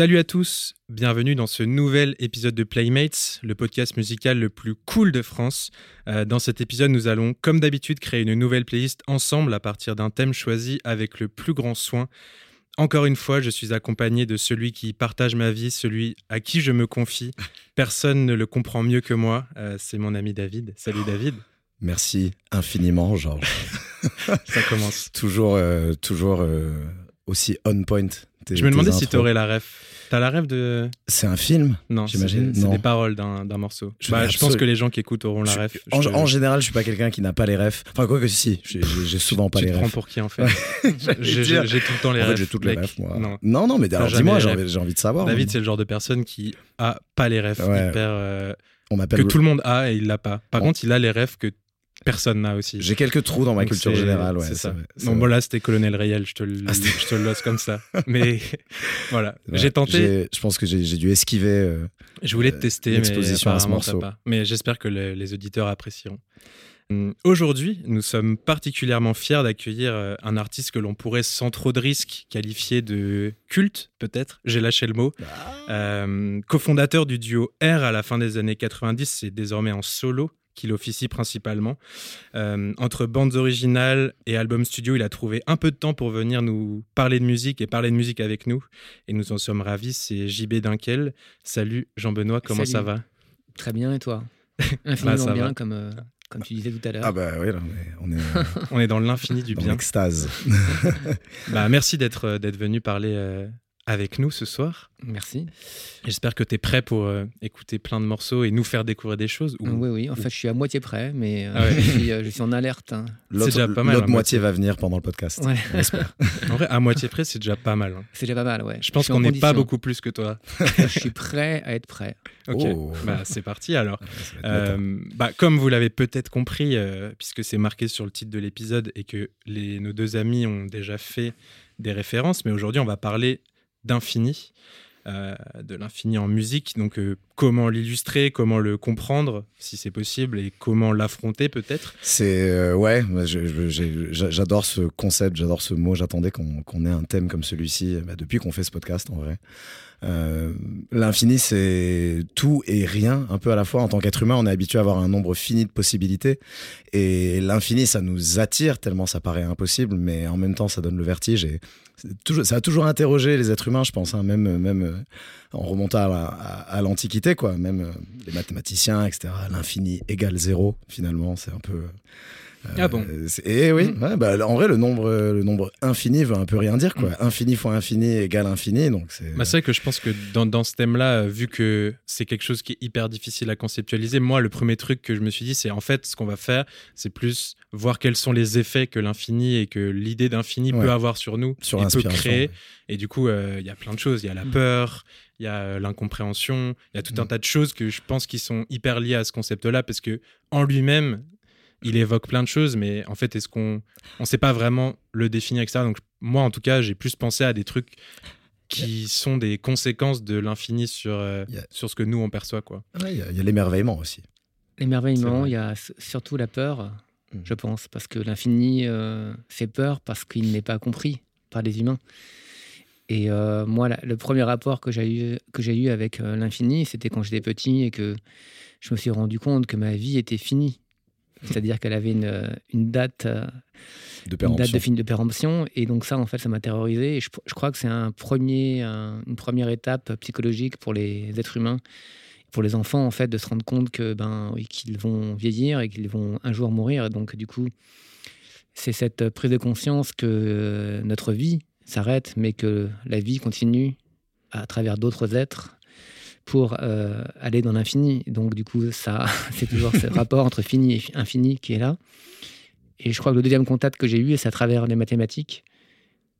Salut à tous, bienvenue dans ce nouvel épisode de Playmates, le podcast musical le plus cool de France. Euh, dans cet épisode, nous allons, comme d'habitude, créer une nouvelle playlist ensemble à partir d'un thème choisi avec le plus grand soin. Encore une fois, je suis accompagné de celui qui partage ma vie, celui à qui je me confie. Personne ne le comprend mieux que moi, euh, c'est mon ami David. Salut David, Merci infiniment, Georges. ça commence. toujours euh, toujours aussi on point. Je me demandais si tu aurais la ref. T'as la ref de... C'est un film Non, J'imagine, c'est des paroles d'un d'un morceau. Je Bah, je pense que les gens qui écoutent auront la ref. en, général, je suis pas quelqu'un qui n'a pas les refs. Enfin, quoi que si, j'ai- souvent pas tu les te prends refs. pour qui en fait J'ai tout le temps les En fait, refs. j'ai toutes les refs, moi. Non. Non, non, mais dis-moi, j'ai refs. envie, de savoir. David, c'est le genre de personne qui a pas les refs, Ouais. hyper, euh, on que m'appelle. tout le monde a et il l'a pas. Par Bon. contre, il a les refs que personne n'a aussi. J'ai quelques trous dans ma Donc culture générale, ouais. C'est ça. vrai, Non, bon là, c'était Colonel Réel, je te le, Ah, je te comme ça. Mais voilà, Ouais, j'ai tenté. Je pense que j'ai dû esquiver. euh, Je voulais te euh, tester, mais l'exposition à ce morceau. pas. Mais j'espère que le- les auditeurs apprécieront. Hum, Aujourd'hui, nous sommes particulièrement fiers d'accueillir euh, un artiste que l'on pourrait sans trop de risques qualifier de culte, peut-être. J'ai lâché le mot. Euh, cofondateur du duo R à la fin des années 90, c'est désormais en solo qu'il officie principalement. Euh, entre bandes originales et albums studio, il a trouvé un peu de temps pour venir nous parler de musique et parler de musique avec nous. Et nous en sommes ravis. C'est JB Dunkel. Salut Jean-Benoît, comment Salut. ça va? Très bien, et toi? Infiniment Bah, bien, va. comme, euh, comme tu disais tout à l'heure. Ah bah oui, là, on est, on est On est dans l'infini du dans bien. l'extase. Bah, merci d'être euh, d'être venu parler euh, avec nous ce soir. Merci. J'espère que tu es prêt pour euh, écouter plein de morceaux et nous faire découvrir des choses. ou- Oui, oui, en fait, je suis à moitié prêt, mais euh, Ah ouais. je, suis, euh, je suis en alerte. hein. L'autre déjà pas mal, l'autre hein, moitié va venir pendant le podcast. Ouais. En vrai, à moitié près, c'est déjà pas mal. hein. c'est déjà pas mal, ouais. Je pense qu'on n'est pas beaucoup plus que toi. je suis prêt à être prêt. Ok, Oh. bah, c'est parti alors. Euh, bah, comme vous l'avez peut-être compris, euh, puisque c'est marqué sur le titre de l'épisode et que les, nos deux amis ont déjà fait des références, mais aujourd'hui on va parler d'infini, euh, de l'infini en musique. Donc euh, comment l'illustrer, comment le comprendre, si c'est possible, et comment l'affronter peut-être? C'est euh, ouais, j'adore ce concept, j'adore ce mot. J'attendais qu'on qu'on ait un thème comme celui-ci bah, depuis qu'on fait ce podcast en vrai. Euh, L'infini, c'est tout et rien, un peu à la fois. En tant qu'être humain, on est habitué à avoir un nombre fini de possibilités. Et l'infini, ça nous attire tellement ça paraît impossible, mais en même temps, ça donne le vertige. Et ça a toujours interrogé les êtres humains, je pense, hein, même, euh, en remontant à l'Antiquité, quoi. Même euh, les mathématiciens, etc. L'infini égale zéro, finalement, c'est un peu. Euh, Ah bon Et oui, Mm. ouais, bah, en vrai, le nombre, le nombre infini veut un peu rien dire, quoi. Infini fois infini égale infini, donc c'est. Bah, c'est vrai que je pense que dans, dans ce thème-là, euh, vu que c'est quelque chose qui est hyper difficile à conceptualiser, moi, le premier truc que je me suis dit, c'est en fait, ce qu'on va faire, c'est plus voir quels sont les effets que l'infini et que l'idée d'infini Ouais. peut avoir sur nous sur et peut créer. ouais. Et du coup, euh, il y a plein de choses. Il y a la peur, il y a euh, l'incompréhension, il y a tout un tas de choses que je pense qui sont hyper liées à ce concept-là parce que en lui-même, il évoque plein de choses, mais en fait, est-ce qu'on on sait pas vraiment le définir, etc. Donc moi, en tout cas, j'ai plus pensé à des trucs qui sont des conséquences de l'infini sur, euh, a- sur ce que nous, on perçoit. Quoi. Ouais, Il y a, il y a l'émerveillement aussi. L'émerveillement, il y a surtout la peur, Mm. je pense, parce que l'infini euh, fait peur parce qu'il n'est pas compris par les humains. Et euh, moi, la- le premier rapport que j'ai eu, que j'ai eu avec euh, l'infini, c'était quand j'étais petit et que je me suis rendu compte que ma vie était finie. C'est-à-dire qu'elle avait une, euh, une date, De une date péremption. de fin de péremption. Et donc ça, en fait, ça m'a terrorisé. Et je, je crois que c'est un premier, un- une première étape psychologique pour les êtres humains, pour les enfants, en fait, de se rendre compte que ben, oui, qu'ils vont vieillir et qu'ils vont un jour mourir. Et donc, du coup, c'est cette prise de conscience que euh, notre vie s'arrête, mais que la vie continue à travers d'autres êtres pour euh, aller dans l'infini. Donc, du coup, ça, c'est toujours ce rapport entre fini et infini qui est là. Et je crois que le deuxième contact que j'ai eu, c'est à travers les mathématiques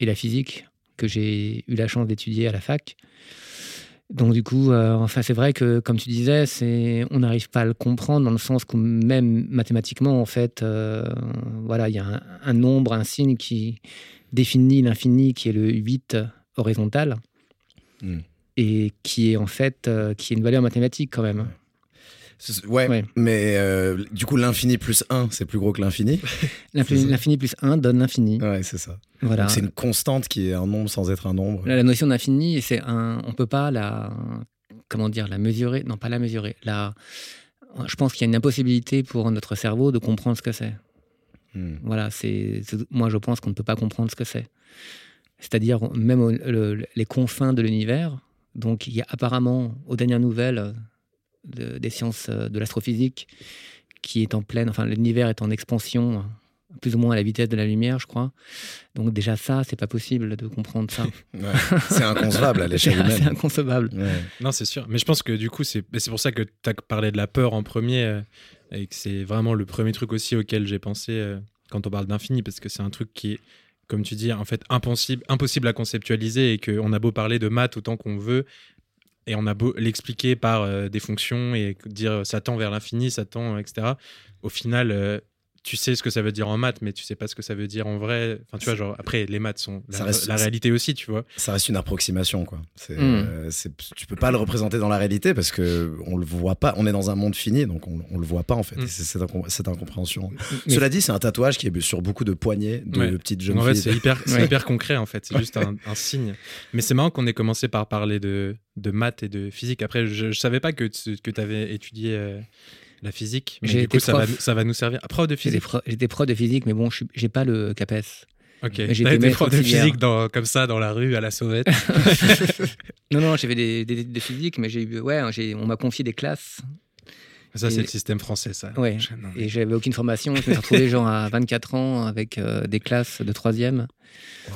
et la physique que j'ai eu la chance d'étudier à la fac. Donc du coup, euh, enfin c'est vrai que comme tu disais, on n'arrive pas à le comprendre dans le sens que même mathématiquement en fait, euh, voilà, il y a un, nombre, un signe qui définit l'infini, qui est le 8 horizontal, Hmm. Et qui est en fait euh, qui est une valeur mathématique quand même. Ouais, Ouais. mais euh, du coup, l'infini plus 1, c'est plus gros que l'infini. L'infini plus 1 donne l'infini. Ouais, c'est ça. Voilà. C'est une constante qui est un nombre sans être un nombre. La, la notion d'infini, c'est un, on peut pas la, comment dire, la mesurer. Non, pas la mesurer. La, je pense qu'il y a une impossibilité pour notre cerveau de comprendre ce que c'est. Hmm. Voilà, c'est, moi je pense qu'on ne peut pas comprendre ce que c'est. C'est-à-dire même le- les confins de l'univers. Donc il y a apparemment, aux dernières nouvelles de- des sciences euh, de l'astrophysique, qui est en pleine, enfin l'univers est en expansion, plus ou moins à la vitesse de la lumière, je crois. Donc déjà ça, c'est pas possible de comprendre ça. Ouais. C'est inconcevable à l'échelle c'est humaine. inconcevable. Ouais. Non, c'est sûr. Mais je pense que du coup, c'est c'est pour ça que tu as parlé de la peur en premier, euh, et que c'est vraiment le premier truc aussi auquel j'ai pensé euh, quand on parle d'infini, parce que c'est un truc qui est, comme tu dis, en fait impossible, à conceptualiser, et qu'on a beau parler de maths autant qu'on veut, et on a beau l'expliquer par euh, des fonctions, et dire ça tend vers l'infini, ça tend, etc. Au final, euh, tu sais ce que ça veut dire en maths, mais tu sais pas ce que ça veut dire en vrai. Enfin, tu vois, genre, après, les maths sont la, Ça reste- la réalité aussi, tu vois. Ça reste une approximation, quoi. Hmm. euh, tu peux pas le représenter dans la réalité parce que on le voit pas. On est dans un monde fini, donc on, on le voit pas en fait. Hmm. C'est cette, incom- cette incompréhension. Mais- Cela dit, c'est un tatouage qui est sur beaucoup de poignets de Ouais. petites jeunes En fait, filles. c'est hyper, c'est Ouais. hyper concret, en fait. C'est juste un, un signe. Mais c'est marrant qu'on ait commencé par parler de, de maths et de physique. Après, je, je savais pas que tu que avais étudié euh, la physique. Mais J'ai du coup, ça va, prof. ça va nous servir. Prof de physique j'étais pro de physique, mais bon, j'ai pas le CAPES. Ok. J'ai T'as été été maître prof de physique dans, comme ça, dans la rue, à la sauvette. Non, non, j'ai fait des, des études de physique, mais j'ai eu, ouais, j'ai, on m'a confié des classes ça, c'est le système français, ça. Ouais. Je- non, mais- et j'avais aucune formation. Je me suis retrouvé genre à 24 ans avec euh, des classes de troisième. Wow.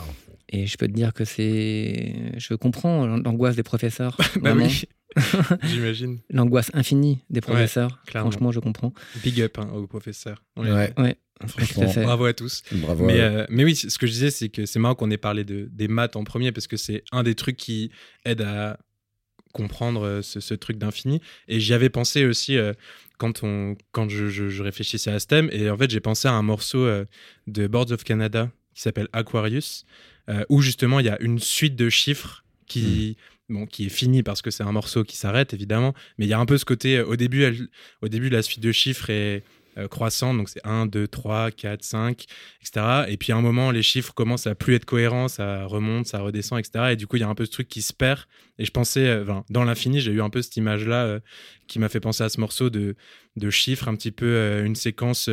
Et je peux te dire que c'est, je comprends l'angoisse des professeurs. Bah vraiment. oui, j'imagine. L'angoisse infinie des professeurs. Franchement, je comprends. Big up hein, aux professeurs. On les- Ouais, Ouais. franchement, à. Bravo à tous. bravo. Mais, à- euh, mais oui, ce que je disais, c'est que c'est marrant qu'on ait parlé de, des maths en premier parce que c'est un des trucs qui aide à comprendre euh, ce, ce truc d'infini. Et j'y avais pensé aussi euh, quand, on, quand je, je- je réfléchissais à ce thème. Et en fait, j'ai pensé à un morceau euh, de Boards of Canada qui s'appelle Aquarius, euh, où justement il y a une suite de chiffres qui. Bon, qui est fini parce que c'est un morceau qui s'arrête évidemment, mais il y a un peu ce côté euh, au début, au début la suite de chiffres est euh, croissante, donc c'est 1, 2, 3, 4, 5, etc. Et puis à un moment, les chiffres commencent à plus être cohérents, ça remonte, ça redescend, etc. Et du coup, il y a un peu ce truc qui se perd. Et je pensais, euh, dans l'infini, j'ai eu un peu cette image-là qui m'a fait penser à ce morceau de, de chiffres, un petit peu une séquence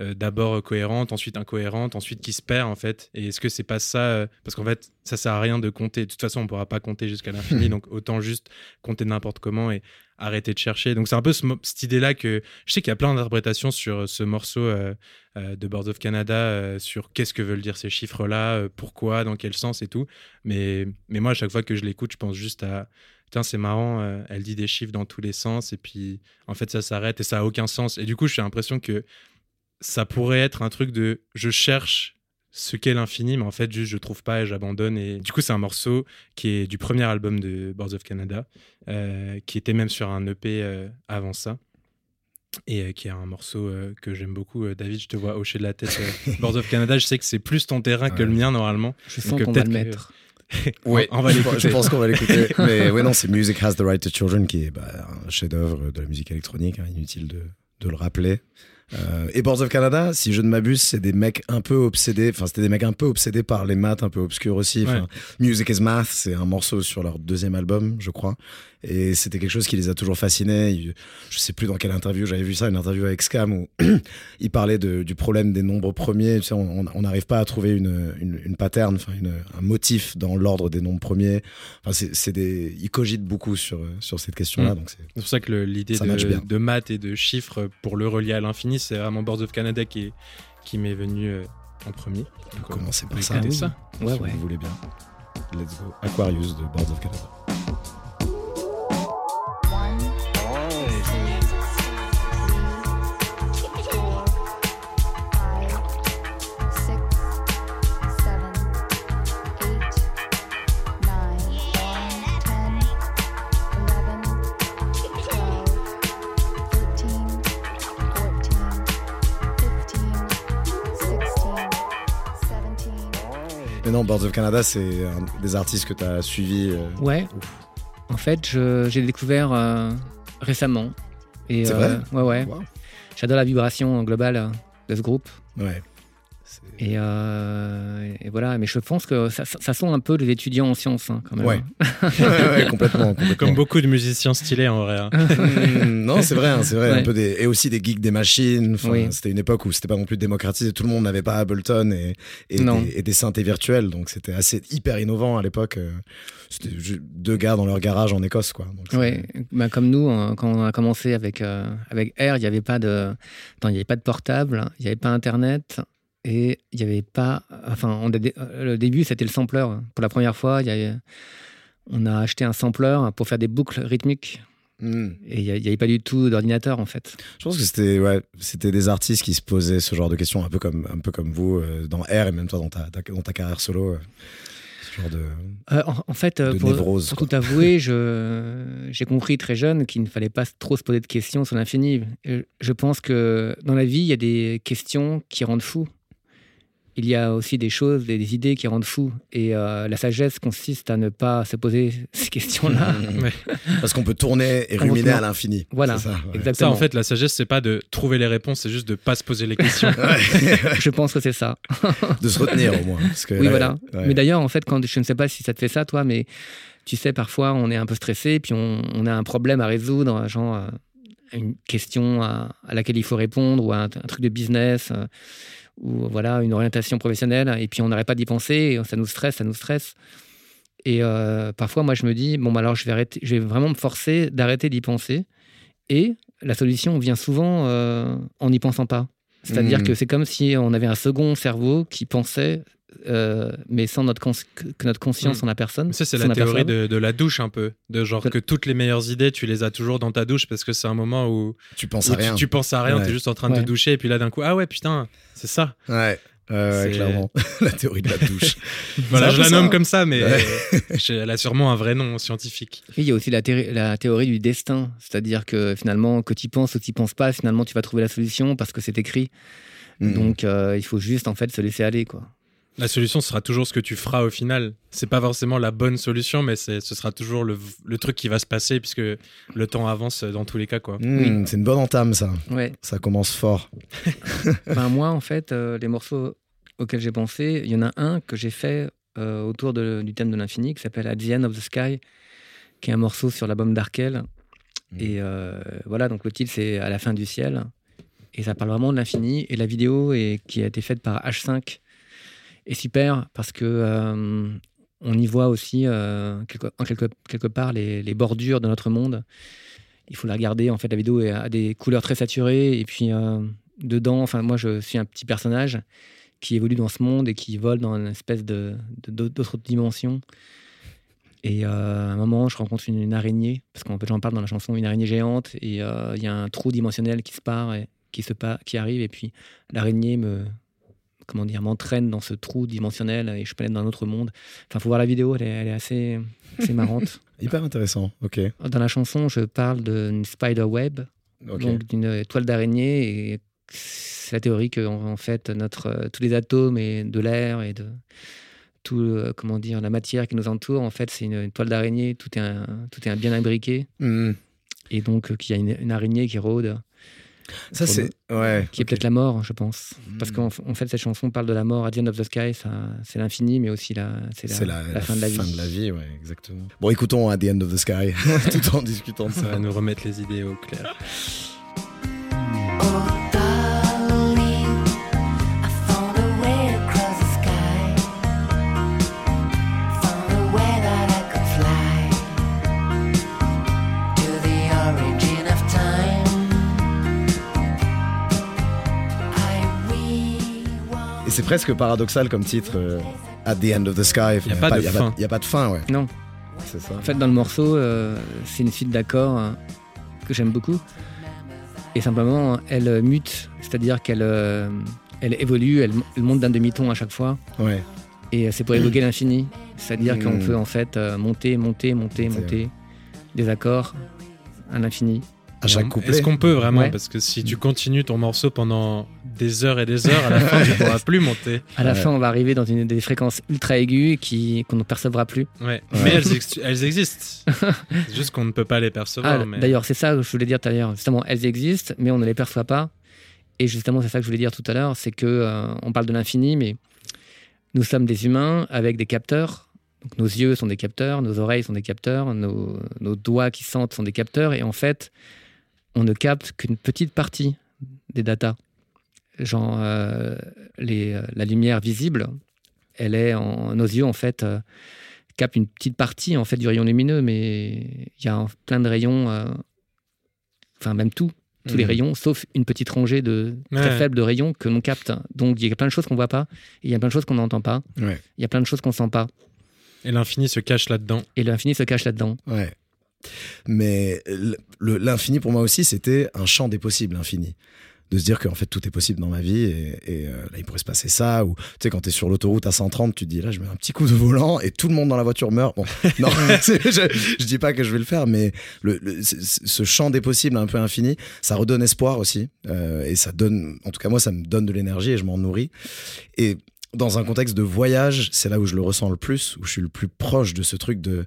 euh, d'abord cohérente, ensuite incohérente, ensuite qui se perd en fait. Et est-ce que c'est pas ça euh, Parce qu'en fait, ça sert à rien de compter. De toute façon, on pourra pas compter jusqu'à l'infini, donc autant juste compter n'importe comment et arrêter de chercher. Donc c'est un peu ce cette idée-là que je sais qu'il y a plein d'interprétations sur euh, ce morceau euh, de Boards of Canada, sur qu'est-ce que veulent dire ces chiffres-là, pourquoi, dans quel sens et tout. Mais, mais moi, à chaque fois que je l'écoute, je pense juste à c'est marrant, euh, elle dit des chiffres dans tous les sens et puis en fait, ça s'arrête et ça a aucun sens. Et du coup, j'ai l'impression que ça pourrait être un truc de je cherche ce qu'est l'infini, mais en fait, juste je trouve pas et j'abandonne. Et du coup, c'est un morceau qui est du premier album de Boards of Canada, euh, qui était même sur un EP euh, avant ça. Et euh, qui est un morceau euh, que j'aime beaucoup. Euh, David, je te vois hocher de la tête. euh, Boards of Canada, je sais que c'est plus ton terrain que le mien normalement. Je sens qu'on va peut-être le que- mettre. Ouais, on va je- l'écouter. Je pense qu'on va l'écouter. Mais ouais, non, c'est Music Has the Right to Children qui est bah, un chef-d'œuvre de la musique électronique, hein, inutile de, de le rappeler. Euh, et Boards of Canada, si je ne m'abuse, c'est des mecs un peu obsédés. Enfin, c'était des mecs un peu obsédés par les maths, un peu obscurs aussi. Music is Math, c'est un morceau sur leur deuxième album, je crois. Et c'était quelque chose qui les a toujours fascinés. Je sais plus dans quelle interview, j'avais vu ça, une interview avec Scam où il parlait de- du problème des nombres premiers. Tu sais, on n'arrive pas à trouver une, une, une pattern, enfin une- un motif dans l'ordre des nombres premiers. Enfin, c'est, des, ils cogitent beaucoup sur, sur cette question-là. Mm. Donc c'est, pour ça que l'idée de, de maths et de chiffres pour le relier à l'infini, c'est vraiment Boards of Canada qui, est- qui m'est venu euh, en premier. on commencer on par peut ça. oui. ça. Ouais, si ouais. vous voulez bien. Let's go. Aquarius de Boards of Canada. Mais non, Birds of Canada, c'est un des artistes que tu as suivis. euh, Ouais. En fait, je- j'ai découvert euh, récemment. Et, C'est euh, vrai Ouais, ouais. Wow. J'adore la vibration globale euh, de ce groupe. Ouais. Et, euh, et voilà, mais je pense que ça, ça, sent un peu les étudiants en sciences, hein, quand même. Ouais. ouais, ouais, complètement. complètement. Comme beaucoup de musiciens stylés en vrai. hein. Mmh, non, c'est vrai, hein, c'est vrai. Ouais. Un peu des, et aussi des geeks des machines. Enfin, Oui. C'était une époque où c'était pas non plus démocratisé. Tout le monde n'avait pas Ableton et, et, Non. des, et des synthés virtuels. Donc c'était assez hyper innovant à l'époque. euh, C'était deux gars dans leur garage en Écosse, quoi. Donc, bah, comme nous, hein, quand on a commencé avec, euh, avec R, il n'y avait pas de, attends, il y avait pas de portable, il n'y avait pas Internet et il n'y avait pas, enfin, on a euh, le début c'était le sampler. Pour la première fois, y avait- on a acheté un sampler pour faire des boucles rythmiques Mmh. et il n'y avait pas du tout d'ordinateur en fait. Je pense que c'était ouais, c'était des artistes qui se posaient ce genre de questions, un peu comme, un peu comme vous euh, dans R et même toi dans ta, ta- dans ta carrière solo. euh, ce genre de. Euh, en, en fait, De pour, névrose, pour tout avouer, j'ai compris très jeune qu'il ne fallait pas trop se poser de questions sur l'infini. Je pense que dans la vie, il y a des questions qui rendent fou. Il y a aussi des choses, des, des idées qui rendent fou. Et euh, la sagesse consiste à ne pas se poser ces questions-là. Parce qu'on peut tourner et ruminer à l'infini. Voilà, C'est ça, ouais. Ça, exactement. en fait, la sagesse, c'est pas de trouver les réponses, c'est juste de pas se poser les questions. je pense que c'est ça. de se retenir au moins. Parce que Oui, là, voilà. ouais. Mais d'ailleurs, en fait, quand je ne sais pas si ça te fait ça, toi, mais tu sais, parfois, on est un peu stressé, puis on, on a un problème à résoudre, genre euh, une question à, à laquelle il faut répondre, ou un, un truc de business, euh, ou voilà, une orientation professionnelle, et puis on n'arrête pas d'y penser, et ça nous stresse, ça nous stresse. Et euh, parfois, moi, je me dis, bon, bah, alors, je vais, arrêter, je vais vraiment me forcer d'arrêter d'y penser. Et la solution vient souvent euh, en n'y pensant pas. C'est-à-dire Mhm. que c'est comme si on avait un second cerveau qui pensait, euh, mais sans notre cons- que que notre conscience Mhm. en a personne. Ça, c'est la théorie de, de la douche un peu. De genre De- que toutes les meilleures idées, tu les as toujours dans ta douche parce que c'est un moment où, Tu penses où à tu, rien. tu penses à rien, Ouais. t'es juste en train de te doucher et puis là d'un coup, ah ouais, putain, c'est ça. Ouais, C'est- clairement. la théorie de la douche. Voilà, je la nomme comme ça, mais elle a sûrement un vrai nom scientifique. Et il y a aussi la, thé- la théorie du destin. C'est-à-dire que finalement, que tu penses ou tu penses pas, finalement, tu vas trouver la solution parce que c'est écrit. Mhm. Donc, euh, il faut juste, en fait, se laisser aller, quoi. La solution sera toujours ce que tu feras au final. C'est pas forcément la bonne solution, mais c'est- ce sera toujours le, le truc qui va se passer puisque le temps avance dans tous les cas. Quoi. Mmh, C'est une bonne entame, ça. Ouais. Ça commence fort. Ben, moi, en fait, euh, les morceaux auxquels j'ai pensé, il y en a un que j'ai fait euh, autour de- du thème de l'infini qui s'appelle At the End of the Sky, qui est un morceau sur l'album d'Arkel. Mhm. Et euh, voilà, donc le titre c'est À la fin du ciel. Et ça parle vraiment de l'infini. Et la vidéo est, qui a été faite par H5 est super parce que euh, on y voit aussi euh, quelque, en quelque, part les, bordures de notre monde. Il faut la regarder. En fait, la vidéo a des couleurs très saturées. Et puis euh, dedans, enfin, moi je suis un petit personnage qui évolue dans ce monde et qui vole dans une espèce de d'autres dimensions. Et à un moment, je rencontre une, araignée, parce qu'en fait, j'en parle dans la chanson, une araignée géante, et il y a un trou dimensionnel qui se part et qui arrive, et puis l'araignée me, comment dire, m'entraîne dans ce trou dimensionnel et je peux aller dans un autre monde. Enfin, faut voir la vidéo, elle est, elle est assez, assez marrante. Hyper intéressant. Ok. Dans la chanson, je parle d'une spider web, donc d'une toile d'araignée, et c'est la théorie que en, fait notre tous les atomes et de l'air et de tout euh, comment dire la matière qui nous entoure, en fait, c'est une, une toile d'araignée. Tout est un, tout est un bien imbriqué, Mmh. et donc euh, qu'il y a une, une araignée qui rôde, Ça, c'est. Ouais. qui est peut-être la mort, je pense, parce Mm. qu'en f- en fait cette chanson parle de la mort. At the end of the sky, ça, c'est l'infini, mais aussi la, c'est la, C'est la, la fin de la vie. Fin de la vie, ouais, exactement. Bon, écoutons At the End of the Sky, tout en discutant de Ça ça. va nous remettre les idées au clair. C'est presque paradoxal comme titre, euh, At the End of the Sky. Y a pas de fin. Il n'y a pas de fin, ouais. Non. C'est ça. En fait, dans le morceau, euh, c'est une suite d'accords euh, que j'aime beaucoup. Et simplement, elle euh, mute, c'est-à-dire qu'elle euh, elle évolue, elle, elle monte d'un demi-ton à chaque fois. Ouais. Et euh, c'est pour évoquer l'infini. C'est-à dire qu'on Mm. peut en fait euh, monter, monter, monter, C'est- monter des accords à l'infini. à chaque couplet. Est-ce qu'on peut vraiment Ouais. Parce que si tu continues ton morceau pendant des heures et des heures, à la fin, tu ne pourras plus monter. À la Ouais. fin, on va arriver dans une des fréquences ultra aiguës qui qu'on ne percevra plus. Ouais. Ouais. Mais elles, ex- elles existent. C'est juste qu'on ne peut pas les percevoir. Ah, mais... D'ailleurs, c'est ça que je voulais dire tout à l'heure. Justement, elles existent, mais on ne les perçoit pas. Et justement, c'est ça que je voulais dire tout à l'heure, c'est que euh, on parle de l'infini, mais nous sommes des humains avec des capteurs. Donc, nos yeux sont des capteurs, nos oreilles sont des capteurs, nos, nos doigts qui sentent sont des capteurs. Et en fait, on ne capte qu'une petite partie des datas. Genre, euh, les, euh, la lumière visible, elle est en nos yeux en fait euh, capte une petite partie en fait du rayon lumineux, mais il y a plein de rayons, euh, enfin même tout, tous les Mhm. rayons, sauf une petite rangée de très Ouais. faible de rayons que l'on capte. Donc il y a plein de choses qu'on voit pas, il y a plein de choses qu'on n'entend pas, Ouais. il y a plein de choses qu'on sent pas, Et l'infini se cache là-dedans. et l'infini se cache là-dedans. Ouais. Mais l'infini pour moi aussi, c'était un champ des possibles, l'infini. De se dire qu'en fait tout est possible dans ma vie et, et, euh, là il pourrait se passer ça. Ou tu sais, quand t'es sur l'autoroute à 130, tu te dis là je mets un petit coup de volant et tout le monde dans la voiture meurt. Bon, non, je, je dis pas que je vais le faire, mais le, le- ce champ des possibles un peu infini, ça redonne espoir aussi. euh, et ça donne, en tout cas moi, ça me donne de l'énergie et je m'en nourris. Et dans un contexte de voyage, c'est là où je le ressens le plus, où je suis le plus proche de ce truc de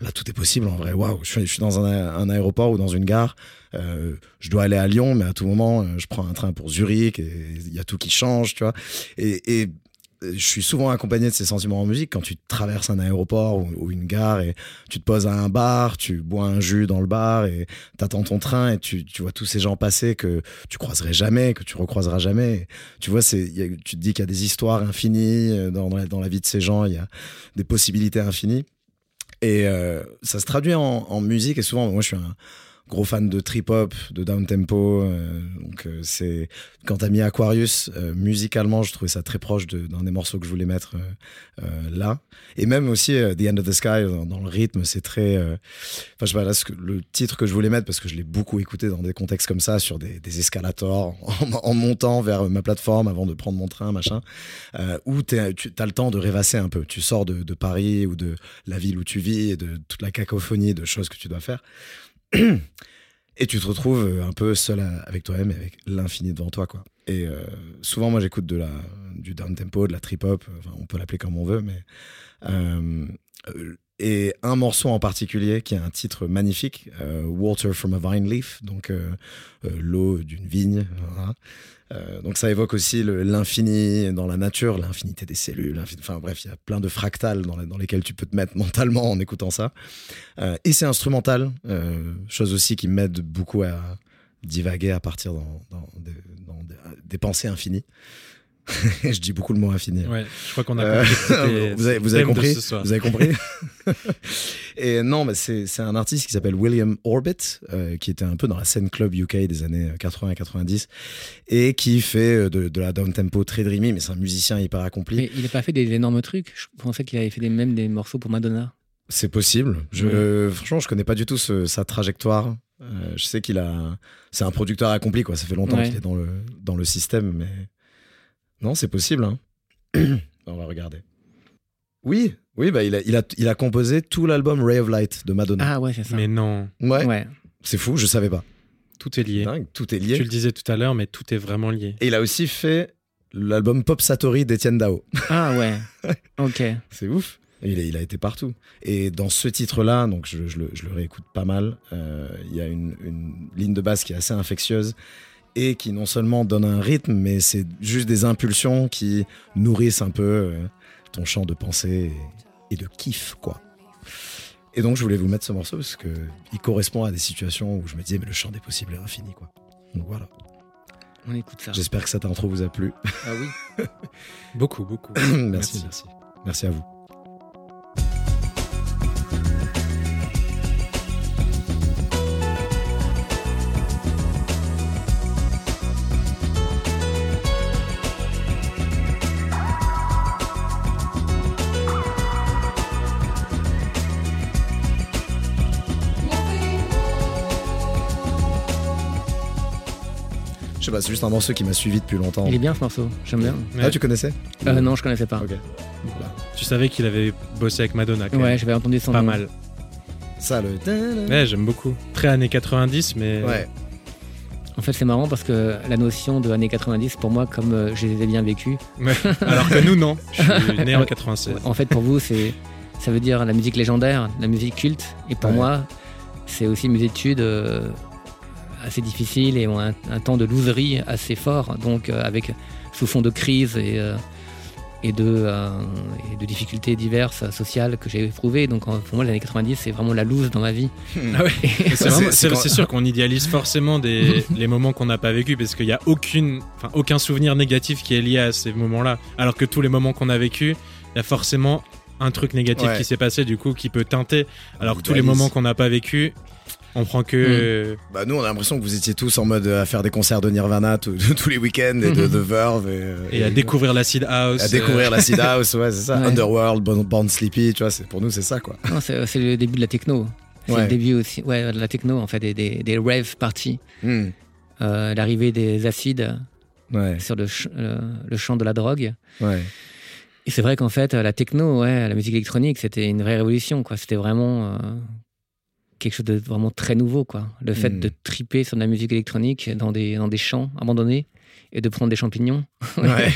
là tout est possible en vrai. Waouh, je suis, dans un, aéroport ou dans une gare. euh, je dois aller à Lyon, mais à tout moment, euh, je prends un train pour Zurich et il y a tout qui change, tu vois. Et, euh, je suis souvent accompagné de ces sentiments en musique quand tu traverses un aéroport ou, une gare et tu te poses à un bar, tu bois un jus dans le bar et t'attends ton train et tu, vois tous ces gens passer que tu croiserais jamais, que tu recroiseras jamais. Tu vois, tu te dis qu'il y a des histoires infinies dans la vie de ces gens, il y a des possibilités infinies. Et euh, ça se traduit en, en musique et souvent, moi je suis un gros fan de trip hop, de down tempo. euh, donc euh, c'est quand t'as mis Aquarius euh, musicalement, je trouvais ça très proche d'un des morceaux que je voulais mettre euh, euh, là. Et même aussi The End of the Sky dans, le rythme, c'est très. Enfin je sais pas là le titre que je voulais mettre parce que je l'ai beaucoup écouté dans des contextes comme ça sur des, escalators en, montant vers ma plateforme avant de prendre mon train machin. Où t'es- tu as le temps de rêvasser un peu. Tu sors de, de Paris ou de la ville où tu vis et de toute la cacophonie de choses que tu dois faire. Et tu te retrouves euh, un peu seul à- avec toi-même et avec l'infini devant toi. Quoi. Et euh, souvent, moi, j'écoute du down tempo, de la trip hop, enfin, on peut l'appeler comme on veut, mais. euh, euh, et un morceau en particulier qui a un titre magnifique, euh, Water from a Vine Leaf, donc euh, euh, l'eau d'une vigne. voilà. Euh, donc ça évoque aussi l'infini dans la nature, l'infinité des cellules. Enfin bref, il y a plein de fractales dans, la- dans lesquels tu peux te mettre mentalement en écoutant ça. Euh, et c'est instrumental, euh, chose aussi qui m'aide beaucoup à divaguer, à partir dans, des pensées infinies. Je dis beaucoup le mot infini. Ouais, je crois qu'on a Euh, compris. vous avez, vous compris. Vous avez compris Et non, mais c'est c'est un artiste qui s'appelle William Orbit, euh, qui était un peu dans la scène club UK des années 80 et 90, et qui fait euh, de, de la down tempo très dreamy, mais c'est un musicien hyper accompli. Mais il n'a pas fait des énormes trucs? Je pensais qu'il avait fait des, même des morceaux pour Madonna. C'est possible. Je, euh, franchement, je connais pas du tout ce- sa trajectoire. Euh, je sais qu'il a, c'est un producteur accompli, quoi. Ça fait longtemps Ouais. qu'il est dans le dans le système, mais non, c'est possible. hein. On va regarder. Oui, oui, bah il a, il a, il a composé tout l'album Ray of Light de Madonna. Ah ouais, c'est ça. Mais non, ouais, ouais. c'est fou, je savais pas. tout est lié. Dingue, tout est Tu lié. le disais tout à l'heure, mais tout est vraiment lié. Et il a aussi fait l'album Pop Satori d'Etienne Dao. Ah ouais. ok. C'est ouf. Il, a- il a été partout. Et dans ce titre-là, donc je, je le, je le réécoute pas mal, euh, il y a une, une ligne de basse qui est assez infectieuse et qui non seulement donne un rythme, mais c'est juste des impulsions qui nourrissent un peu euh, ton champ de pensée et, et de kiff, quoi. Et donc je voulais vous mettre ce morceau parce que il correspond à des situations où je me disais mais le champ des possibles est infini, quoi. Donc voilà. On écoute ça. J'espère que cette intro vous a plu. Ah oui. Beaucoup, beaucoup. merci, Merci. merci, merci à vous. Sais pas, c'est juste un morceau qui m'a suivi depuis longtemps. Il est bien ce morceau. J'aime bien. Ouais. Ah, tu connaissais Euh, non, je connaissais pas. Ok. Tu savais qu'il avait bossé avec Madonna. quand Ouais, j'avais entendu son pas nom. mal. Ça, le. Ouais, j'aime beaucoup. Très années 90, mais. Ouais. En fait, c'est marrant parce que la notion de années 90, pour moi, comme euh, je les ai bien vécues, Ouais. Alors que nous, non. Je suis né en 96. en fait, pour vous, c'est ça veut dire la musique légendaire, la musique culte. Et pour Ouais. moi, c'est aussi mes études euh, assez difficiles et ont un, un temps de loserie assez fort. Donc, euh, avec sous fond de crise et, euh, et, de, euh, et de difficultés diverses sociales que j'ai éprouvées. Donc, pour moi, les années 90, c'est vraiment la loose dans ma vie. Ah ouais. C'est- C'est vraiment- c'est c'est quand- c'est sûr qu'on idéalise forcément des, les moments qu'on n'a pas vécu parce qu'il n'y a aucune, enfin, aucun souvenir négatif qui est lié à ces moments-là. Alors que tous les moments qu'on a vécu, il y a forcément un truc négatif Ouais. qui s'est passé du coup qui peut teinter. Alors que tous les moments qu'on n'a pas vécu, on prend que. Bah nous on a l'impression que vous étiez tous en mode euh, à faire des concerts de Nirvana tous- tous les week-ends et de The Verve et, euh, Et à découvrir l'acid house. à découvrir la Seed House, ouais c'est ça, Ouais. Underworld, Born, Sleepy, tu vois, c'est pour nous c'est ça quoi. Non, c'est le début de la techno. C'est Ouais. le début aussi ouais, de la techno, en fait, des, des, des rave parties. Hmm. Euh, L'arrivée des acides Ouais, sur le, ch- le- le champ de la drogue. ouais. Et c'est vrai qu'en fait, la techno, ouais, la musique électronique, c'était une vraie révolution. quoi. C'était vraiment euh, quelque chose de vraiment très nouveau. Quoi. Le fait Mm. de triper sur de la musique électronique dans des, dans des champs abandonnés et de prendre des champignons. Ouais.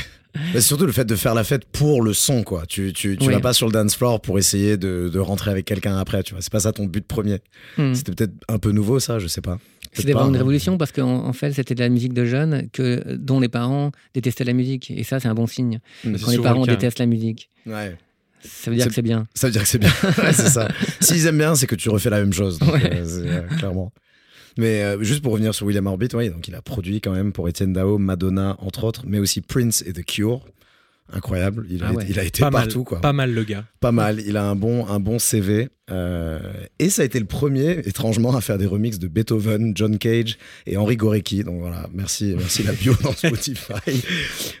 Mais surtout le fait de faire la fête pour le son, quoi. Tu, tu, tu Oui. vas pas sur le dance floor pour essayer de, de rentrer avec quelqu'un après, tu vois. C'est pas ça ton but premier. Hmm. C'était peut-être un peu nouveau, ça, je sais pas. C'était vraiment une révolution parce qu'en en fait, c'était de la musique de jeunes que, dont les parents détestaient la musique. Et ça, c'est un bon signe. Hmm. Quand les parents le détestent la musique, Ouais. Ça veut dire que c'est bien. Ça veut dire que c'est bien. Ouais, c'est ça. S'ils aiment bien, c'est que tu refais la même chose. donc, Ouais. euh, euh, clairement. Mais euh, juste pour revenir sur William Orbit, ouais, donc il a produit quand même pour Etienne Dao, Madonna, entre autres, mais aussi Prince et The Cure. Incroyable. Il a, Ah été- ouais. il a été Pas partout, mal, quoi. pas mal le gars. Pas mal. Il a un bon, un bon CV. euh, et ça a été le premier, étrangement, à faire des remixes de Beethoven, John Cage et Henri Gorecki. Donc voilà, merci, merci la bio dans Spotify.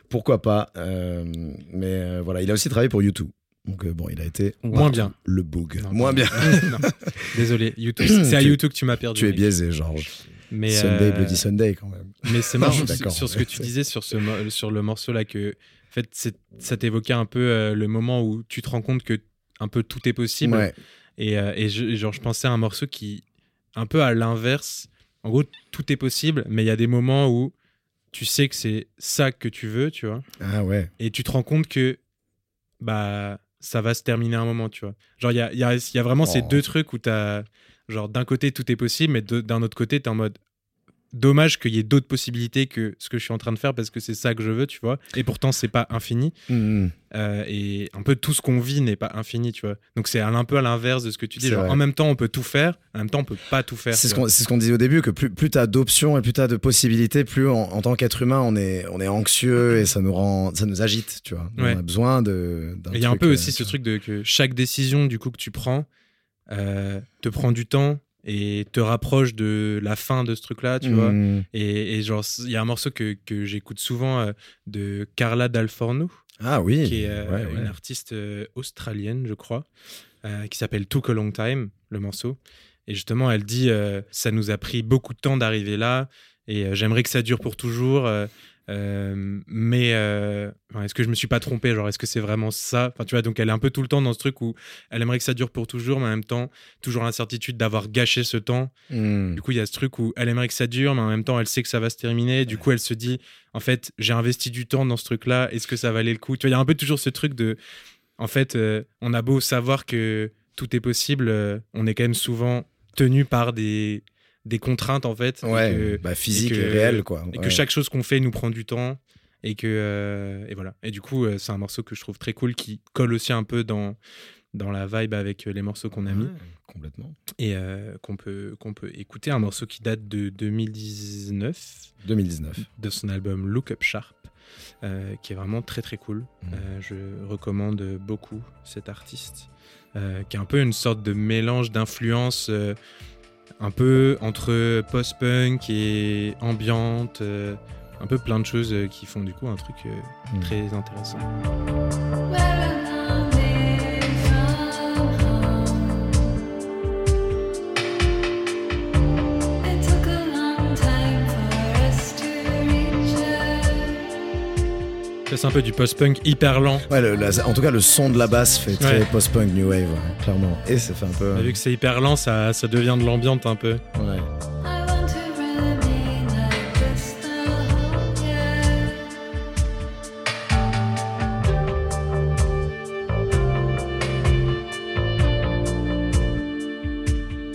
Pourquoi pas. euh, mais euh, voilà, il a aussi travaillé pour YouTube. Donc euh, bon, il a été Moins bien. le. Non, Moins bien. non. Désolé, YouTube. C'est à Tu- YouTube que tu m'as perdu. Tu es mec. biaisé, Georges. Mais, Sunday, euh, Bloody Sunday quand même. Mais c'est marrant suis sur, sur ce que tu disais sur, ce, sur le morceau là que en fait ça t'évoquait un peu euh, le moment où tu te rends compte que un peu tout est possible Ouais. et, euh, et je, genre je pensais à un morceau qui un peu à l'inverse en gros tout est possible mais il y a des moments où tu sais que c'est ça que tu veux tu vois Ah ouais. et tu te rends compte que bah ça va se terminer à un moment tu vois genre il y a, y a- il y a vraiment ces Oh. deux trucs où t'as genre d'un côté tout est possible mais d'un autre côté t'es en mode dommage qu'il y ait d'autres possibilités que ce que je suis en train de faire parce que c'est ça que je veux tu vois et pourtant c'est pas infini Mhm. Euh, et un peu tout ce qu'on vit n'est pas infini tu vois donc c'est un, peu à l'inverse de ce que tu dis genre en même temps on peut tout faire en même temps on peut pas tout faire C'est ce qu'on ce qu'on disait au début, que plus, plus tu as d'options et plus tu as de possibilités, plus en, en tant qu'être humain, on est, on est anxieux et ça nous, rend, ça nous agite, tu vois. Ouais. On a besoin de. il y a un peu euh, aussi ce truc de que chaque décision du coup que tu prends euh, te prend du temps et te rapproche de la fin de ce truc-là, tu vois. Mhm. Et, et genre, il y a un morceau que, que j'écoute souvent euh, de Carla Dalforno, Ah oui. qui est euh, ouais, ouais. une artiste euh, australienne, je crois, qui s'appelle Took a Long Time, le morceau. Et justement, elle dit Ça nous a pris beaucoup de temps d'arriver là, et j'aimerais que ça dure pour toujours. Euh, mais euh, est-ce que je me suis pas trompé? Genre, est-ce que c'est vraiment ça? Enfin, tu vois, donc elle est un peu tout le temps dans ce truc où elle aimerait que ça dure pour toujours, mais en même temps, toujours l'incertitude d'avoir gâché ce temps. Mhm. Du coup, il y a ce truc où elle aimerait que ça dure, mais en même temps, elle sait que ça va se terminer. Du coup, elle se dit, en fait, j'ai investi du temps dans ce truc-là. Est-ce que ça valait le coup? Tu vois, il y a un peu toujours ce truc de, en fait, euh, on a beau savoir que tout est possible, on est quand même souvent tenu par des des contraintes en fait. et Ouais, que- bah, physique et et, que- réel, quoi. et que chaque chose qu'on fait nous prend du temps et que euh, et voilà et du coup euh, c'est un morceau que je trouve très cool qui colle aussi un peu dans dans la vibe avec euh, les morceaux qu'on a mis Ouais, complètement. et euh, qu'on peut qu'on peut écouter un morceau qui date de 2019 2019. de son album Look Up Sharp euh, qui est vraiment très très cool. Euh, je recommande beaucoup cet artiste qui est un peu une sorte de mélange d'influences un peu entre post-punk et ambiante euh, un peu plein de choses euh, qui font du coup un truc euh, Mhm. très intéressant C'est un peu du post-punk hyper lent. Ouais, le- la- en tout cas, le son de la basse fait très Ouais. post-punk, new wave, clairement. Et ça fait un peu. Vu que c'est hyper lent, ça, ça devient de l'ambiante un peu. Ouais.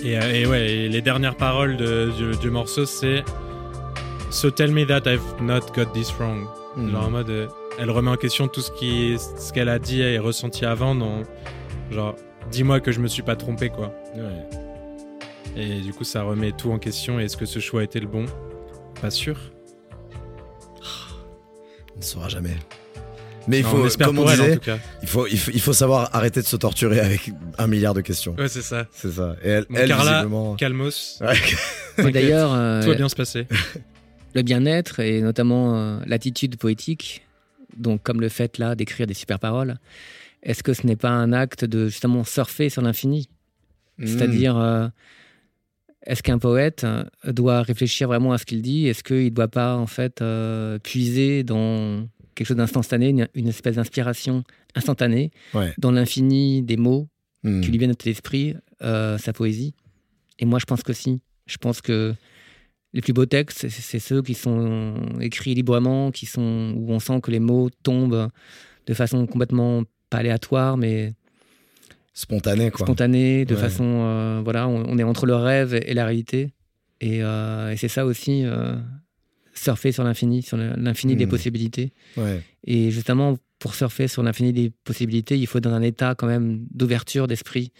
Et, euh, et ouais, et les dernières paroles de- du, du morceau, c'est So tell me that I've not got this wrong. Mm. Genre en mode, euh, elle remet en question tout ce qui, ce qu'elle a dit et ressenti avant. Non, genre, dis-moi que je me suis pas trompé quoi. Ouais. Et du coup, ça remet tout en question. Est-ce que ce choix était le bon? Pas sûr. On ne saura jamais. Mais il Non, faut, on comme on pour elle en disait, tout cas. il faut, il, faut, il faut savoir arrêter de se torturer avec un milliard de questions. Ouais, c'est ça. C'est ça. Et elle, Bon, elle Carla, visiblement. Calmos. Ouais. D'ailleurs, euh, Tout va bien se passer. le bien-être et notamment euh, l'attitude poétique, donc comme le fait là d'écrire des super paroles, est-ce que ce n'est pas un acte de justement surfer sur l'infini? Mm. C'est-à-dire, euh, est-ce qu'un poète euh, doit réfléchir vraiment à ce qu'il dit? Est-ce qu'il ne doit pas en fait euh, puiser dans quelque chose d'instantané, une, une espèce d'inspiration instantanée, Ouais. dans l'infini des mots Mm. qui lui viennent à l'esprit, euh, sa poésie? Et moi, je pense que si. Je pense que les plus beaux textes, c'est- ceux qui sont écrits librement, qui sont où on sent que les mots tombent de façon complètement pas aléatoire, mais Spontané, quoi. spontanée, de Ouais. façon euh, voilà, on, on est entre le rêve et la réalité, et, euh, et c'est ça aussi euh, surfer sur l'infini, sur l'infini des Hmm. possibilités. Ouais. Et justement, pour surfer sur l'infini des possibilités, il faut être dans un état quand même d'ouverture d'esprit.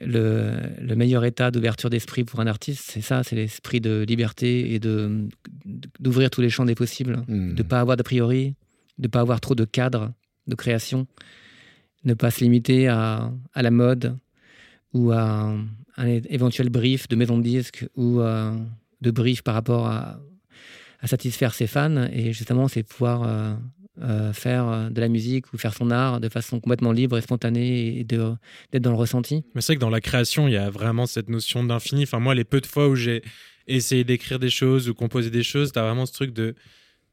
Le, le meilleur état d'ouverture d'esprit pour un artiste, c'est ça, c'est l'esprit de liberté et de d'ouvrir tous les champs des possibles, Mm. de pas avoir d'a priori, de pas avoir trop de cadres de création, ne pas se limiter à, à la mode ou à un, un éventuel brief de maison de disque ou euh, de brief par rapport à, à satisfaire ses fans. Et justement, c'est pouvoir euh, euh, faire euh, de la musique ou faire son art de façon complètement libre et spontanée et d'être dans le ressenti. Mais c'est vrai que dans la création, il y a vraiment cette notion d'infini. Enfin, moi, les peu de fois où j'ai essayé d'écrire des choses ou composer des choses, t'as vraiment ce truc de